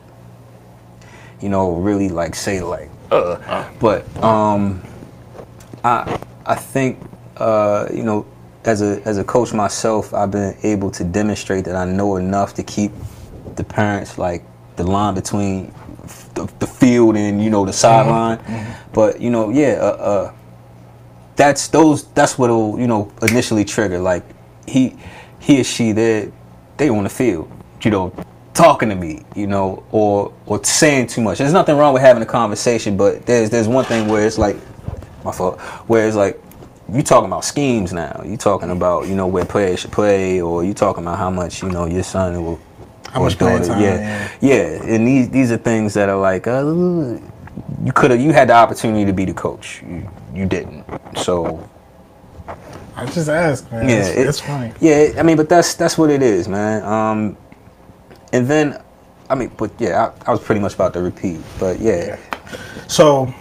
you know, really like say like, uh. But um, I I think uh, you know, as a as a coach myself, I've been able to demonstrate that I know enough to keep the parents like the line between the, the field and you know the sideline. But you know, yeah, uh, uh, that's those that's what'll you know initially trigger like he he or she they they on the field you know talking to me you know or or saying too much. There's nothing wrong with having a conversation but there's there's one thing where it's like my fault where it's like you talking about schemes now. You talking about you know where players should play or you talking about how much you know your son will How much playing daughter- time, yeah. Yeah. And these these are things that are like uh, you could have you had the opportunity to be the coach. You, you didn't. So I just asked, man. yeah it's, it- it's funny. yeah i mean but that's that's what it is man um and then i mean but yeah i, I was pretty much about to repeat but yeah So,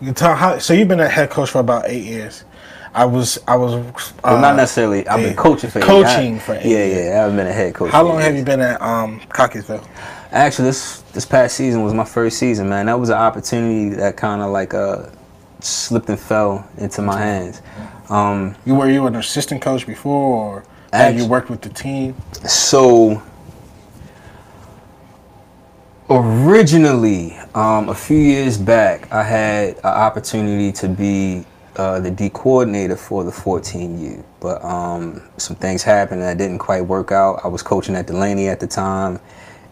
you tell how. So you've been a head coach for about eight years. I was. I was. well, uh, not necessarily i've been coaching for eight- coaching I- for eight yeah years. yeah i haven't been a head coach How long eight have you been at um, Cockeysville? actually this this past season was my first season man that was an opportunity that kind of like uh slipped and fell into my hands um You were you an assistant coach before, or have you worked with the team? So originally, um, a few years back, I had an opportunity to be uh, the D coordinator for the 14U, but um, some things happened that didn't quite work out. I was coaching at Dulaney at the time,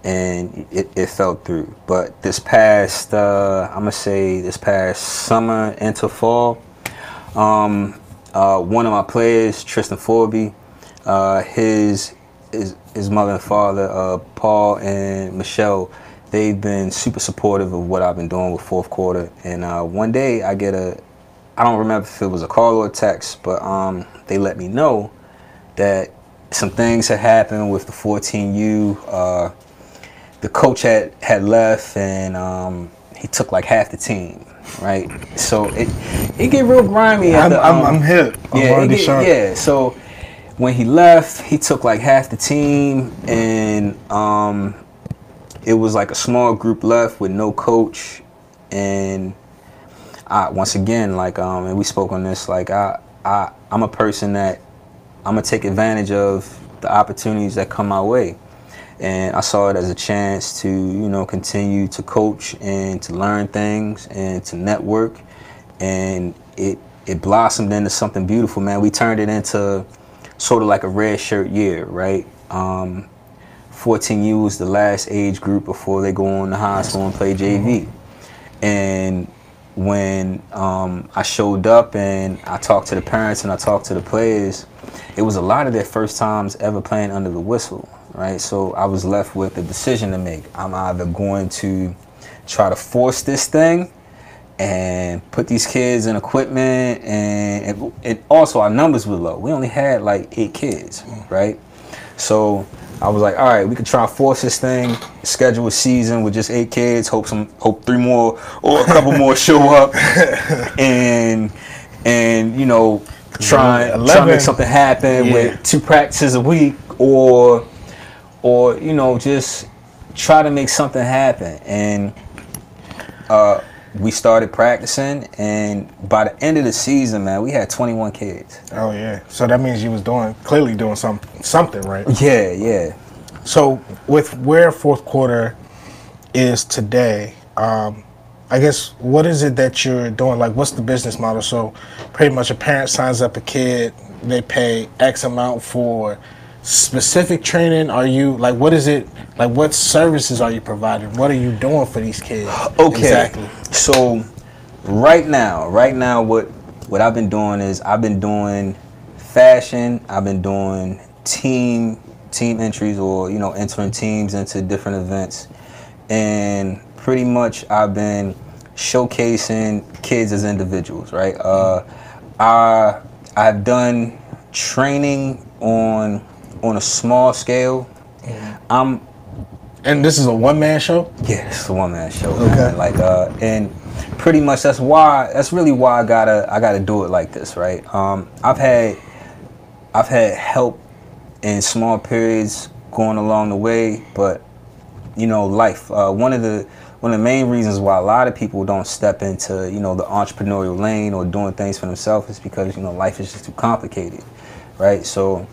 and it, it fell through. But this past, uh, I'm gonna say this past summer into fall, um, uh, one of my players, Tristan Forby, uh, his, his his mother and father, uh, Paul and Michelle, they've been super supportive of what I've been doing with fourth quarter. And uh, one day I get a, I don't remember if it was a call or a text, but um, they let me know that some things had happened with the 14U. Uh, the coach had had left, and um, he took like half the team, right? So it it get real grimy. I'm, the, I'm, um, I'm hip. I'm yeah, get- yeah. So when he left, he took like half the team, and um, it was like a small group left with no coach, and I once again like um, and we spoke on this like I I I'm a person that I'm gonna take advantage of the opportunities that come my way. And I saw it as a chance to, you know, continue to coach and to learn things and to network. And it it blossomed into something beautiful, man. We turned it into sort of like a red shirt year, right? Um, 14U was the last age group before they go on to high school and play JV. And when um, I showed up and I talked to the parents and I talked to the players, it was a lot of their first times ever playing under the whistle, right? So I was left with a decision to make. I'm either going to try to force this thing and put these kids in equipment and, and, and also our numbers were low. We only had like eight kids, right? So I was like, all right, we could try and force this thing, schedule a season with just eight kids, hope some hope three more or a couple more show up and and you know try, try to make something happen Yeah. with two practices a week or or you know just try to make something happen and uh, we started practicing and by the end of the season man we had 21 kids Oh yeah. So that means you was doing clearly doing some something right. yeah yeah So with where fourth quarter is today, um, I guess what is it that you're doing? Like, what's the business model? So, pretty much a parent signs up a kid, they pay X amount for specific training. Are you like, what is it? Like, what services are you providing? What are you doing for these kids? Okay. Exactly. So right now, right now what what I've been doing is I've been doing fashion, I've been doing team team entries or you know entering teams into different events. And pretty much I've been showcasing kids as individuals, right? Uh I I've done training on on a small scale. Yeah. I'm And this is a one man show. yeah, it's a one man show. Okay. Man. Like uh and pretty much that's why that's really why I gotta I gotta do it like this, right? Um I've had I've had help in small periods going along the way, but you know, life. Uh, one of the one of the main reasons why a lot of people don't step into you know the entrepreneurial lane or doing things for themselves is because you know life is just too complicated, right? So,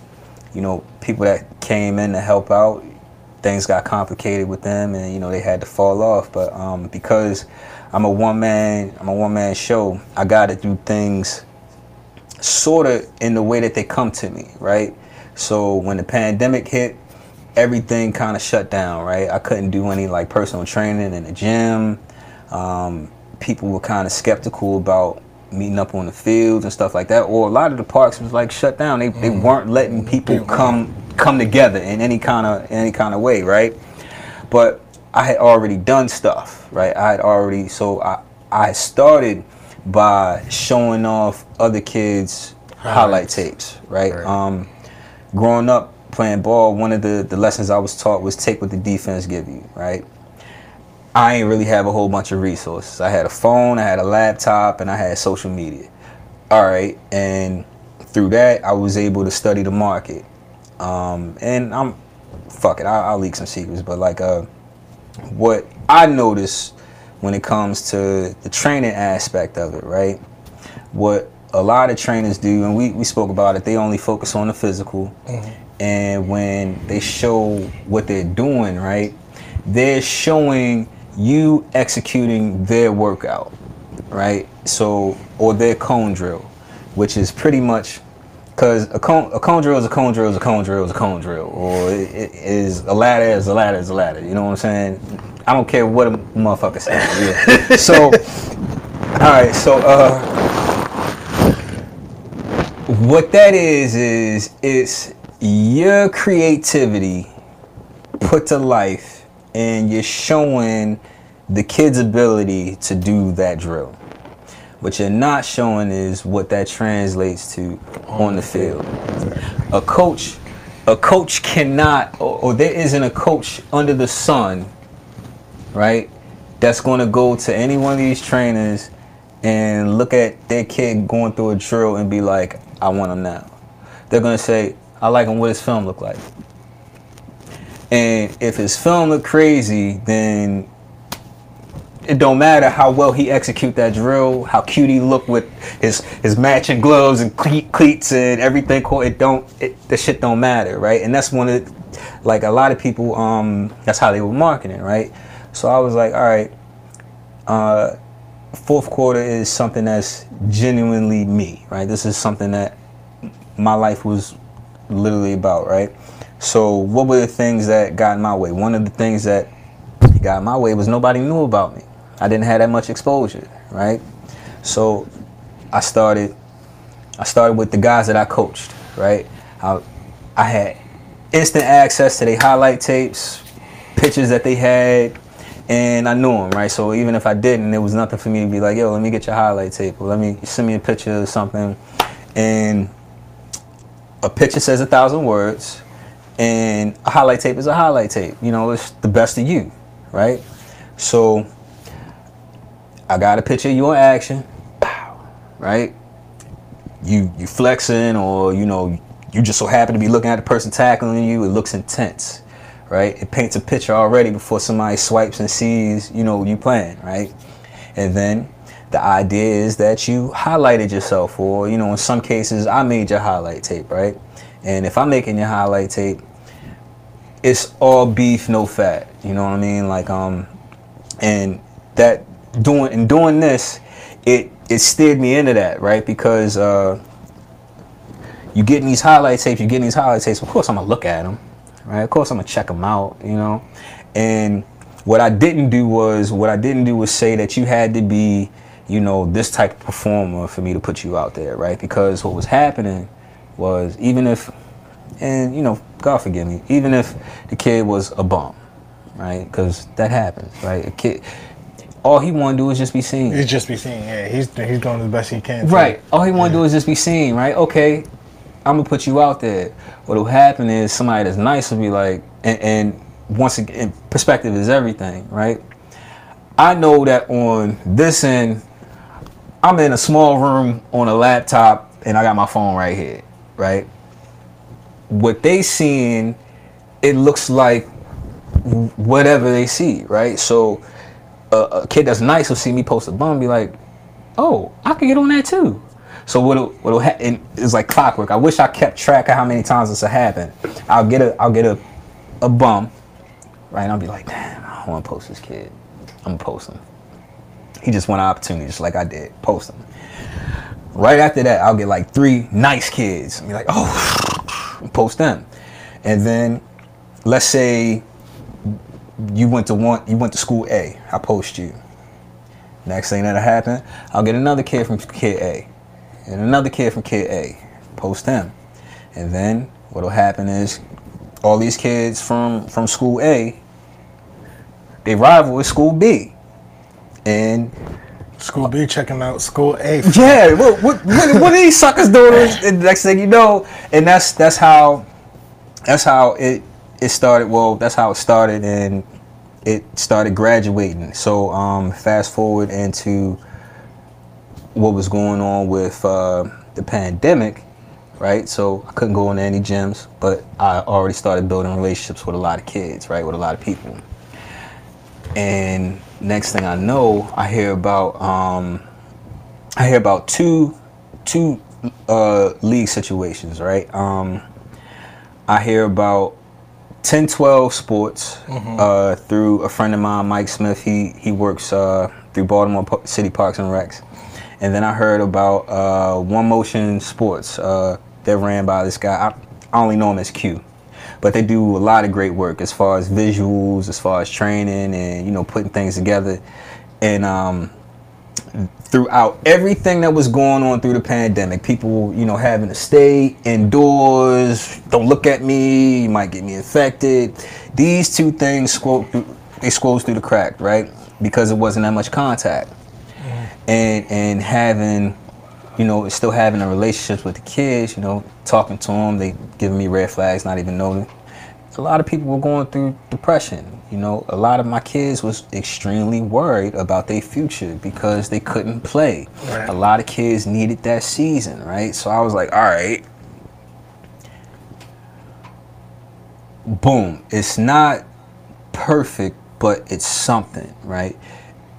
you know, people that came in to help out, things got complicated with them, and you know they had to fall off. But um, because I'm a one man, I'm a one man show. I got to do things sort of in the way that they come to me, right? So when the pandemic hit, everything kind of shut down, right? I couldn't do any like personal training in the gym. Um, people were kind of skeptical about meeting up on the fields and stuff like that. Or a lot of the parks was like shut down. They, they weren't letting people come come together in any kind of any kind of way, right? But I had already done stuff, right? I had already so I I started by showing off other kids highlight tapes, right? Right. Um, growing up playing ball, one of the, the lessons I was taught was take what the defense give you, right? I ain't really have a whole bunch of resources. I had a phone, I had a laptop, and I had social media. All right, and through that, I was able to study the market. Um, and I'm, fuck it, I'll, I'll leak some secrets, but like, uh, what I noticed when it comes to the training aspect of it, right? What a lot of trainers do, and we, we spoke about it, they only focus on the physical. And when they show what they're doing, right, they're showing you executing their workout, right? So, or their cone drill, which is pretty much Cause a cone, a cone drill is a cone drill is a cone drill is a cone drill, or it, it is a ladder is a ladder is a ladder. You know what I'm saying? I don't care what a motherfucker says. Yeah. so, all right. So, uh, what that is is it's your creativity put to life, and you're showing the kid's ability to do that drill. What you're not showing is what that translates to on the field. A coach, a coach cannot, or, or there isn't a coach under the sun, right? That's going to go to any one of these trainers and look at their kid going through a drill and be like, "I want him now." They're going to say, "I like him. What his film look like?" And if his film look crazy, then it don't matter how well he execute that drill, how cute he look with his his matching gloves and cle- cleats and everything. Cool. It don't. It, the shit don't matter, right? And that's one of, the, like a lot of people. Um, that's how they were marketing, right? So I was like, all right. Uh, fourth quarter is something that's genuinely me, right? This is something that my life was literally about, right? So what were the things that got in my way? One of the things that got in my way was nobody knew about me. I didn't have that much exposure, right? So I started I started with the guys that I coached, right? I, I had instant access to their highlight tapes, pictures that they had, and I knew them, right? So even if I didn't, it was nothing for me to be like, yo, let me get your highlight tape, or let me send me a picture or something. And a picture says a thousand words, and a highlight tape is a highlight tape. You know, it's the best of you, right? So I got a picture of you in action, pow, right? You you flexing, or you know, you just so happen to be looking at the person tackling you. It looks intense, right? It paints a picture already before somebody swipes and sees, you know, you playing, right? And then the idea is that you highlighted yourself, or you know, in some cases, I made your highlight tape, right? And if I'm making your highlight tape, it's all beef, no fat. You know what I mean? Like um, and that doing and doing this, it it steered me into that, right? Because uh, you getting these highlight tapes, you getting these highlight tapes. Of course, I'm gonna look at them, right? Of course, I'm gonna check them out, you know. And what I didn't do was what I didn't do was say that you had to be, you know, this type of performer for me to put you out there, right? Because what was happening was even if, and you know, God forgive me, even if the kid was a bum, right? Because that happens, right? A kid, all he want to do is just be seen. He's just be seen. Yeah, he's he's doing the best he can. Right. All he want to do is just be seen, right? Okay, I'm gonna put you out there. What'll happen is somebody that's nice will be like, and, and once again, perspective is everything, right? I know that on this end, I'm in a small room on a laptop, and I got my phone right here, right? What they seeing, it looks like whatever they see, right? So a, kid that's nice will see me post a bum be like, oh, I can get on that too. So what'll, what'll ha- and it's like clockwork. I wish I kept track of how many times this will happen. I'll get a I'll get a a bum, right? And I'll be like, damn, I don't want to post this kid. I'm gonna post him. He just want an opportunity, just like I did. Post him. Right after that, I'll get like three nice kids. Be like, oh, post them. And then let's say you went to one you went to school A. I post you. Next thing that'll happen, I'll get another kid from kid A. And another kid from kid A. Post them. And then what'll happen is all these kids from from school A, they rival with school B. And School B checking out school A. yeah, what what what, what are these suckers doing? And next thing you know, and that's that's how that's how it it started. Well, that's how it started, and it started graduating. So um, fast forward into what was going on with uh, the pandemic, right? So I couldn't go into any gyms, but I already started building relationships with a lot of kids, right, with a lot of people. And next thing I know, I hear about um, I hear about two two uh, league situations, right? Um, I hear about 1012 Sports uh, through a friend of mine, Mike Smith. He he works uh, through Baltimore City Parks and Recs. And then I heard about uh, One Motion Sports uh, They're ran by this guy. I, I only know him as Q, but they do a lot of great work as far as visuals, as far as training, and you know putting things together. And um, throughout everything that was going on through the pandemic, people, you know, having to stay indoors, don't look at me, you might get me infected. These two things through, they squoze through the crack, right? Because it wasn't that much contact. And and having, you know, still having a relationships with the kids, you know, talking to them, they giving me red flags, not even knowing. A lot of people were going through depression. You know, a lot of my kids was extremely worried about their future because they couldn't play. Right. A lot of kids needed that season, right? So I was like, all right, boom. It's not perfect, but it's something, right?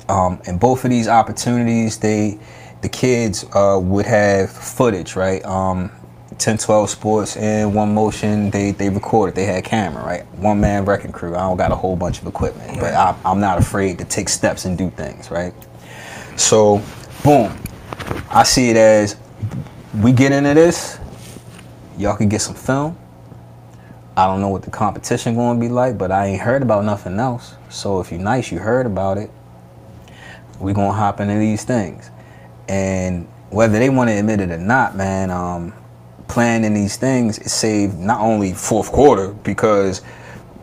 Um, and both of these opportunities, they, the kids uh, would have footage, right? Um, 10, 12 sports and one motion, they, they recorded, they had camera, right? One man wrecking crew. I don't got a whole bunch of equipment, but I, I'm not afraid to take steps and do things, right? So, boom. I see it as we get into this, y'all can get some film. I don't know what the competition going to be like, but I ain't heard about nothing else. So if you nice, you heard about it. We gonna hop into these things, and whether they want to admit it or not, man, um, playing in these things saved not only fourth quarter because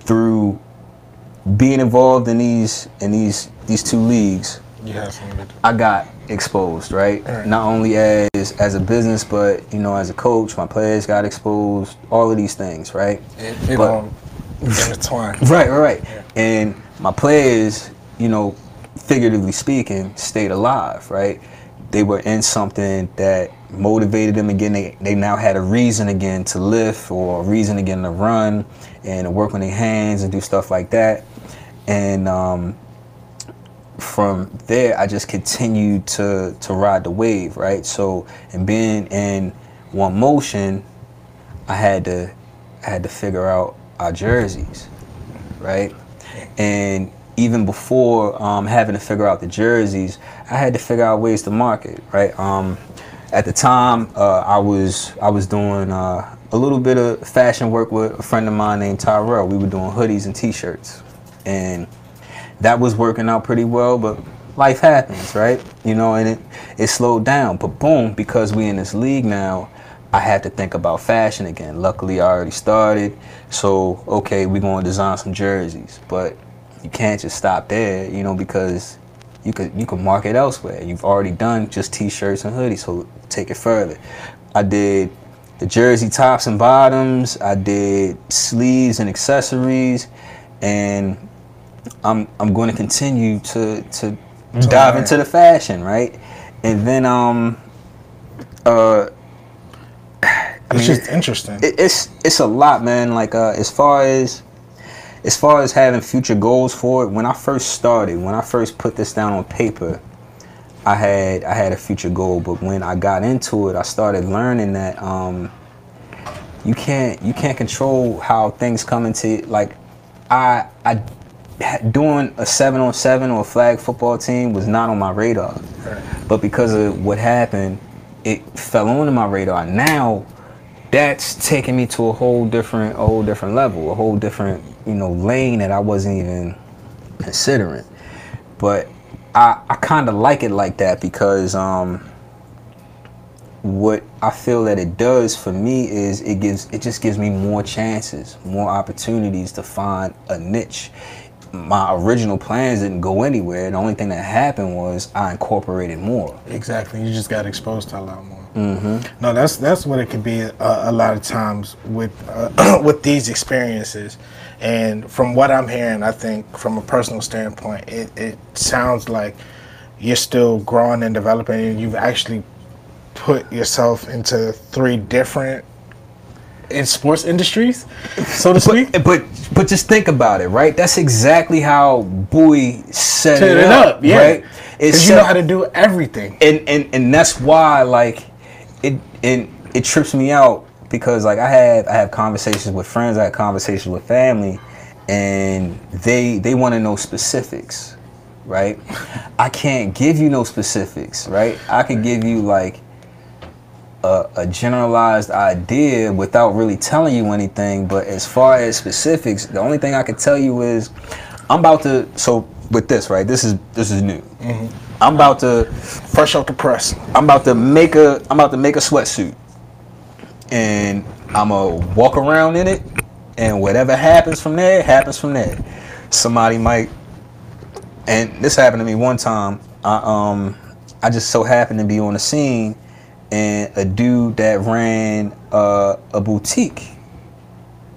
through being involved in these in these these two leagues, You have something to do. I got exposed, right? Right. Not only as as a business, but you know, as a coach, my players got exposed. All of these things, right? It, it But- all intertwined. Right, right, right. And my players, you know, figuratively speaking, stayed alive, right? They were in something that motivated them again. They, they now had a reason again to lift or a reason again to run and to work on their hands and do stuff like that. And um, from there, I just continued to to ride the wave, right? So, and being in one motion, I had to I had to figure out our jerseys, right? And even before um, having to figure out the jerseys, I had to figure out ways to market, right? Um, at the time, uh, I was I was doing uh, a little bit of fashion work with a friend of mine named Tyrell. We were doing hoodies and T-shirts, and that was working out pretty well. But life happens, right? You know, and it it slowed down. But boom, because we in this league now, I had to think about fashion again. Luckily, I already started, so okay, we're gonna design some jerseys, but you can't just stop there, you know, because you could you could market elsewhere. You've already done just t-shirts and hoodies, so take it further. I did the jersey tops and bottoms. I did sleeves and accessories, and I'm I'm going to continue to to dive learn. into the fashion, right? And then um uh I It's mean, just interesting. it, it's it's a lot, man. Like uh, as far as as far as having future goals for it, when I first started, when I first put this down on paper, I had I had a future goal. But when I got into it, I started learning that um, you can't you can't control how things come into like I I doing a seven on seven or a flag football team was not on my radar. But because of what happened, it fell onto my radar. Now that's taking me to a whole different a whole different level, a whole different, you know, lane that I wasn't even considering. But I I kind of like it like that because um what I feel that it does for me is it gives it just gives me more chances, more opportunities to find a niche. My original plans didn't go anywhere. The only thing that happened was I incorporated more. Exactly. You just got exposed to a lot more. Mm-hmm. No, that's that's what it could be a, a lot of times with uh, with these experiences. And from what I'm hearing, I think from a personal standpoint, it, it sounds like you're still growing and developing, and you've actually put yourself into three different in sports industries, so to speak. But, but but just think about it, right? That's exactly how Bowie set Set it, it up, up, yeah. right? Because you know how to do everything. and and and that's why like it it it trips me out because like I have I have conversations with friends, I have conversations with family, and they they want to know specifics, right? I can't give you no specifics, right? I could give you like a, a generalized idea without really telling you anything. But as far as specifics, the only thing I can tell you is I'm about to. So with this, right? This is this is new. Mm-hmm. I'm about to Fresh off the press. I'm about to make a I'm about to make a sweatsuit. And I'm gonna walk around in it and whatever happens from there happens from there. Somebody might and this happened to me one time. I um I just so happened to be on the scene and a dude that ran uh, a boutique,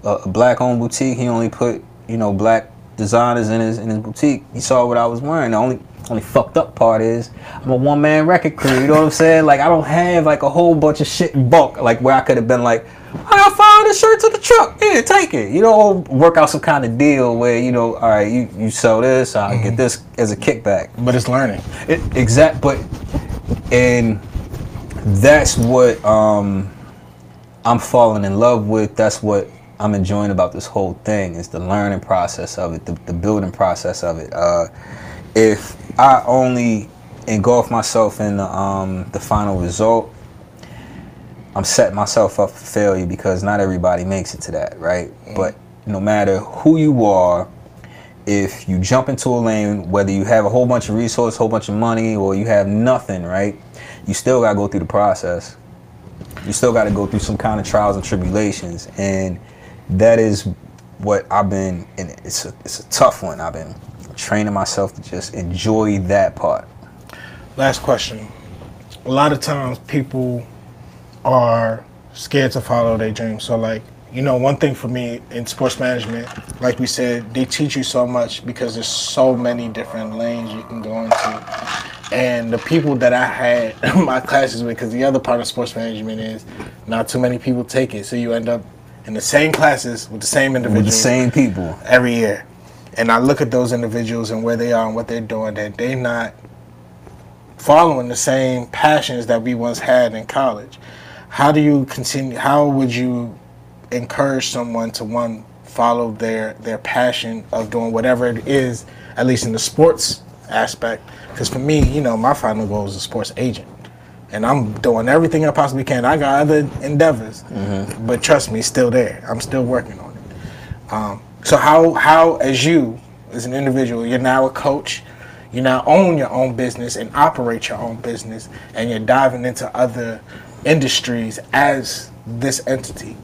a, a black owned boutique. He only put, you know, black designers in his in his boutique. He saw what I was wearing. The only only fucked up part is I'm a one man record crew. You know what I'm saying? Like I don't have like a whole bunch of shit in bulk. Like where I could have been like, I found this shirt to the truck. Yeah, take it. You know, work out some kind of deal where you know, all right, you you sell this, I will get this as a kickback. But it's learning. It, exact, but and that's what um, I'm falling in love with. That's what I'm enjoying about this whole thing is the learning process of it, the, the building process of it. Uh, if I only engulf myself in the, um, the final result, I'm setting myself up for failure because not everybody makes it to that, right? But no matter who you are, if you jump into a lane, whether you have a whole bunch of resources, whole bunch of money, or you have nothing, right? You still gotta go through the process. You still gotta go through some kind of trials and tribulations, and that is what I've been. And it's a, it's a tough one. I've been training myself to just enjoy that part. Last question. A lot of times people are scared to follow their dreams. So like, you know, one thing for me in sports management, like we said, they teach you so much because there's so many different lanes you can go into. And the people that I had my classes with, because the other part of sports management is not too many people take it. So you end up in the same classes with the same individuals With the same people. every year. And I look at those individuals and where they are and what they're doing, that they're not following the same passions that we once had in college. How do you continue? How would you encourage someone to one follow their their passion of doing whatever it is, at least in the sports aspect? Because for me, you know, my final goal is a sports agent, and I'm doing everything I possibly can. I got other endeavors, but trust me, it's still there. I'm still working on it. Um, so how how as you as an individual, you're now a coach. You now own your own business and operate your own business, and you're diving into other industries as this entity.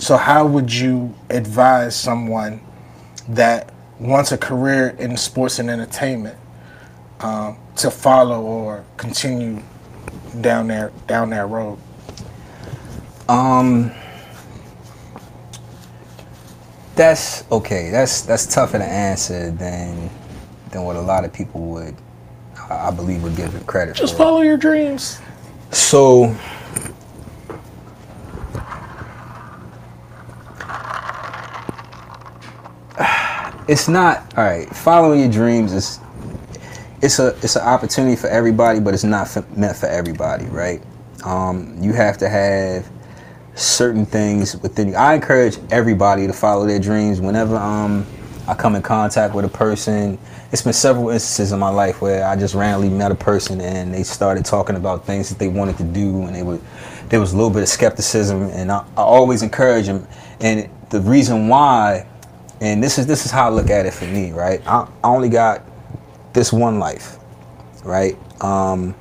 So how would you advise someone that wants a career in sports and entertainment um, to follow or continue down there down that road? Um, that's okay. That's that's tougher to answer than than what a lot of people would, I believe, would give it credit Just for. follow your dreams. So, it's not all right. Following your dreams is it's a it's an opportunity for everybody, but it's not for, meant for everybody, right? Um, you have to have certain things within you. I encourage everybody to follow their dreams. Whenever um, I come in contact with a person, it's been several instances in my life where I just randomly met a person and they started talking about things that they wanted to do, and they would there was a little bit of skepticism, and I, I always encourage them. And the reason why, and this is this is how I look at it for me, right? I, I only got this one life, right? Um,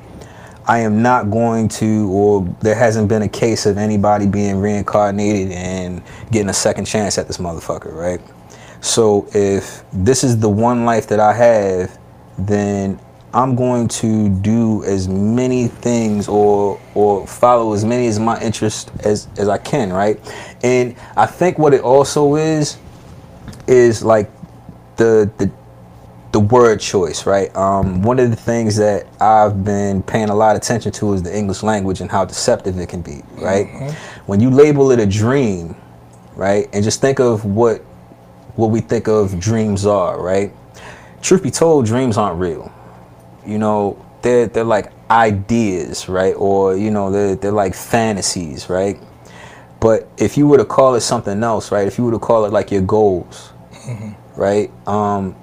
I am not going to, or there hasn't been a case of anybody being reincarnated and getting a second chance at this motherfucker, right? So if this is the one life that I have, then I'm going to do as many things or or follow as many as my interest as as I can, right? And I think what it also is is like the the the word choice, right? Um, one of the things that I've been paying a lot of attention to is the English language and how deceptive it can be, right? When you label it a dream, right, and just think of what what we think of dreams are, right? Truth be told, dreams aren't real. You know, they're they're like ideas, right? Or you know, they're they're like fantasies, right? But if you were to call it something else, right? If you were to call it like your goals, right? Um,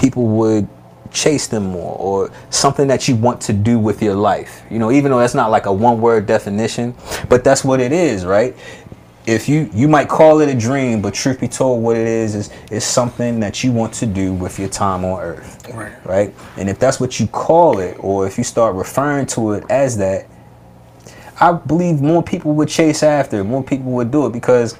people would chase them more or something that you want to do with your life. You know, even though that's not like a one word definition, but that's what it is, right? If you you might call it a dream, but truth be told, what it is is is something that you want to do with your time on earth. Right. Right? And if that's what you call it, or if you start referring to it as that, I believe more people would chase after, it, more people would do it because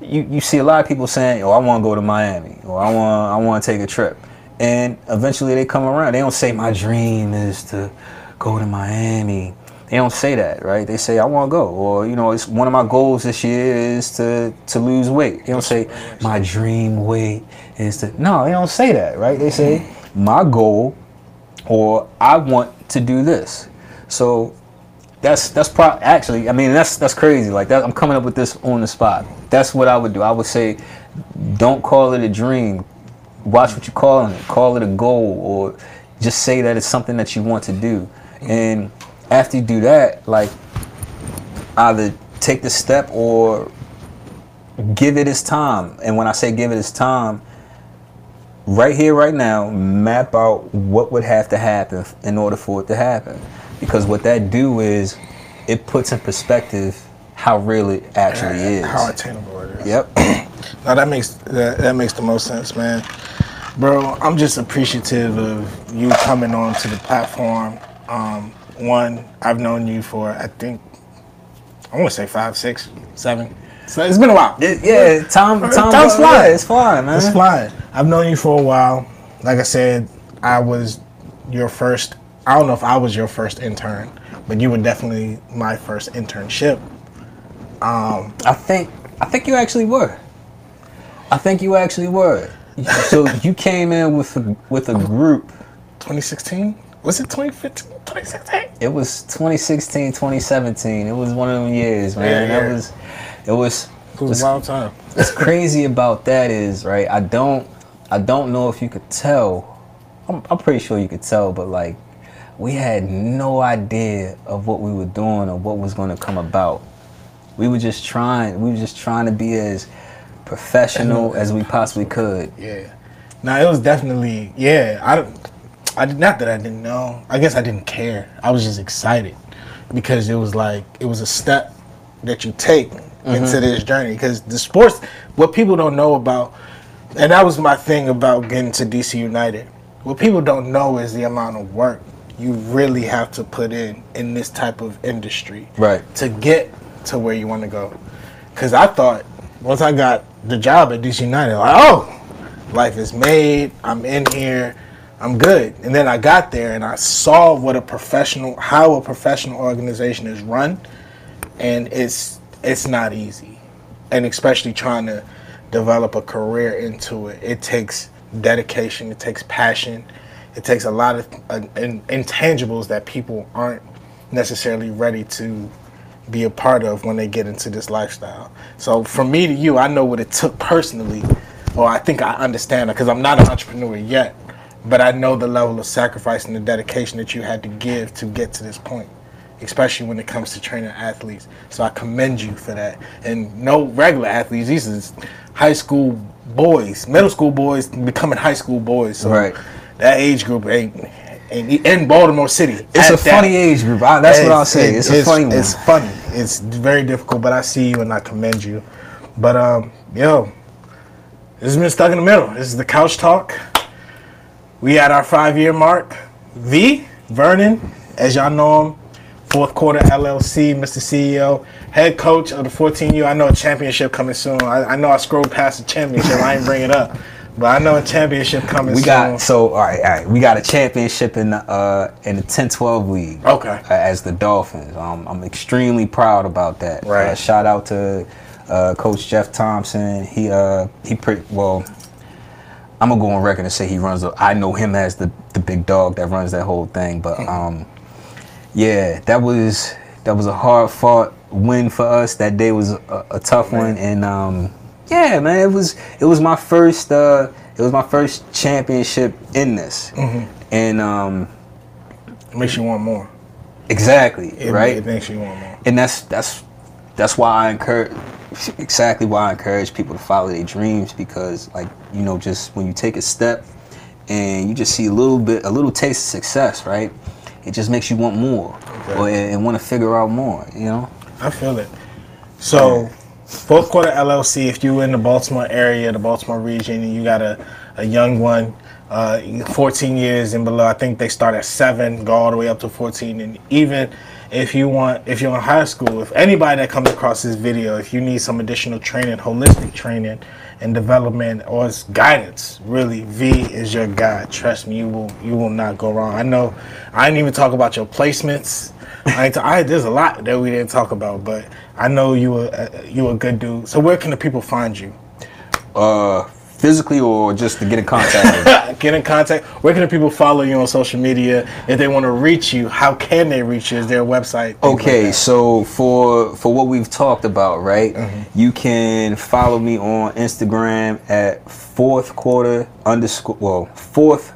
you, you see a lot of people saying, "Oh, I want to go to Miami," or "I want I want to take a trip," and eventually they come around. They don't say, "My dream is to go to Miami." They don't say that, right? They say, "I want to go," or you know, it's one of my goals this year is to to lose weight. They don't say, "My dream weight is to." No, they don't say that, right? They say, "My goal," or "I want to do this." So that's that's pro- actually I mean that's that's crazy like that I'm coming up with this on the spot. That's what I would do. I would say don't call it a dream. Watch what you call it. Call it a goal or just say that it's something that you want to do. And after you do that, like either take the step or give it its time. And when I say give it its time, right here, right now, map out what would have to happen in order for it to happen. Because what that do is it puts in perspective how real it actually is. How attainable it is. Yep. Now that makes that, that makes the most sense, man. Bro, I'm just appreciative of you coming on to the platform. Um, one, I've known you for I think I want to say five, six, seven. So it's been a while. It- yeah, time, time, Time's yeah, flying. it's flying, man. It's flying. I've known you for a while. Like I said, I was your first. I don't know if I was your first intern, but you were definitely my first internship. I think, I think you actually were. I think you actually were. So you came in with a, with a group 2016 was it 2015? 2016? It was 2016, 2017. It was one of them years, man. Yeah, yeah. That was, it was. It was a wild time. What's crazy about that is, right? I don't, I don't know if you could tell. I'm, I'm pretty sure you could tell, but like, we had no idea of what we were doing or what was going to come about. We were just trying. We were just trying to be as professional as we possibly could. Yeah. Now it was definitely yeah. I don't- I did not that I didn't know. I guess I didn't care. I was just excited because it was like it was a step that you take mm-hmm. into this journey. Because the sports, what people don't know about, and that was my thing about getting to DC United. What people don't know is the amount of work you really have to put in in this type of industry Right. to get to where you want to go. Because I thought once I got the job at DC United, like, oh, life is made. I'm in here. I'm good. And then I got there and I saw what a professional, how a professional organization is run, and it's it's not easy, and especially trying to develop a career into it. It takes dedication. It takes passion. It takes a lot of uh, in, intangibles that people aren't necessarily ready to be a part of when they get into this lifestyle. So from me to you, I know what it took personally, or I think I understand it because I'm not an entrepreneur yet, but I know the level of sacrifice and the dedication that you had to give to get to this point, especially when it comes to training athletes. So I commend you for that. And no regular athletes, these is high school boys, middle school boys becoming high school boys. So Right. that age group ain't, ain't in Baltimore City. It's a that. funny age group. I, that's what I'll say. it- It's, a funny one. It's funny. It's very difficult, but I see you and I commend you. But um, yo, this has been stuck in the middle. This is the couch talk. We at our five year mark. V Vernon, as y'all know him, fourth quarter LLC, Mr. CEO, head coach of the 14U. I know a championship coming soon. I, I know I scrolled past the championship. I ain't bring it up, but I know a championship coming we soon. got so all right, all right. We got a championship in the uh, in the 10-12 league. Okay. uh, as the Dolphins. Um, I'm extremely proud about that. Right. Uh, shout out to uh, Coach Jeff Thompson. He uh, he pretty well. I'm gonna go on record and say he runs. The, I know him as the the big dog that runs that whole thing. But um, yeah, that was that was a hard fought win for us. That day was a, a tough one, and um, yeah, man, it was it was my first uh, it was my first championship in this, and um, makes you want more. exactly It, right It makes you want more. and that's that's that's why I encourage exactly why I encourage people to follow their dreams because like you know just when you take a step and you just see a little bit, a little taste of success, right? It just makes you want more, or and want to figure out more. You know. I feel it. So, fourth quarter LLC. If you in the Baltimore area, the Baltimore region, and you got a, a young one, uh, 14 years and below. I think they start at seven, go all the way up to 14, and even if you want, if you're in high school, if anybody that comes across this video, if you need some additional training, holistic training and development, or guidance, really, V is your guy. Trust me, you will you will not go wrong. I know. I didn't even talk about your placements. I, I there's a lot that we didn't talk about, but I know you were uh, you a good dude. So where can the people find you? Uh, physically or just to get in contact with? Get in contact. Where can the people follow you on social media if they want to reach you? How can they reach you? Is there a website? Things like Okay, so for for what we've talked about, right? Mm-hmm. You can follow me on Instagram at fourth quarter underscore well fourth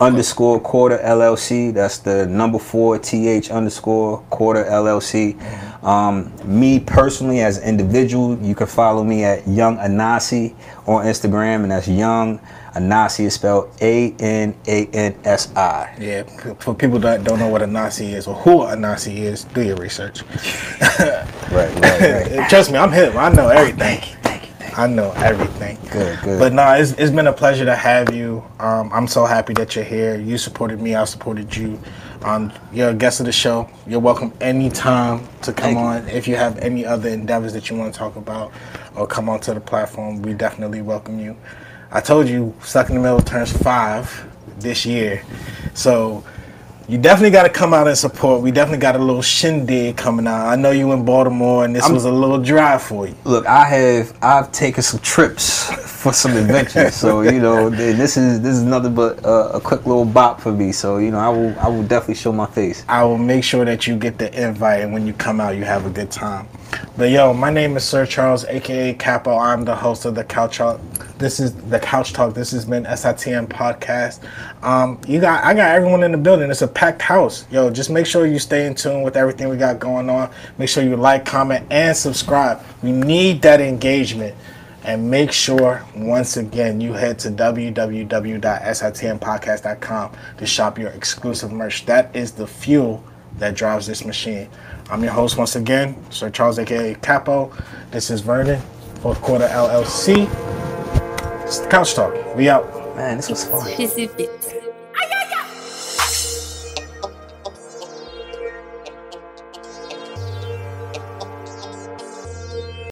underscore quarter LLC. That's the number four th underscore quarter LLC. Mm-hmm. Um, me personally, as an individual, you can follow me at Young Anansi on Instagram, and that's Young Anansi is spelled A N A N S I. Yeah, for people that don't know what Anansi is or who Anansi is, do your research. Right, right, right. Trust me, I'm him. I know everything. Thank you, thank you, thank you. I know everything. Good, good. But no, it's, it's been a pleasure to have you. Um, I'm so happy that you're here. You supported me. I supported you. Um, you're a guest of the show. You're welcome anytime to come Thank you. on. If you have any other endeavors that you want to talk about or come onto the platform, we definitely welcome you. I told you, Stuck in the Middle turns five this year. So you definitely got to come out and support. We definitely got a little shindig coming out. I know you in Baltimore, and this was a little drive for you. Look, I have I've taken some trips for some adventures, so you know this is this is nothing but uh, a quick little bop for me. So you know I will I will definitely show my face. I will make sure that you get the invite, and when you come out, you have a good time. But yo, my name is Sir Charles, aka Capo. I'm the host of the Couch Talk. This is the Couch Talk. This has been SITM podcast. Um, you got, I got everyone in the building. It's a packed house. Yo, just make sure you stay in tune with everything we got going on. Make sure you like, comment, and subscribe. We need that engagement. And make sure, once again, you head to www.sitmpodcast.com to shop your exclusive merch. That is the fuel that drives this machine. I'm your host once again, Sir Charles, aka Capo. This is Vernon, fourth quarter LLC. It's the Couch Talk. We out. Man, this was fun. Fizzy Bits.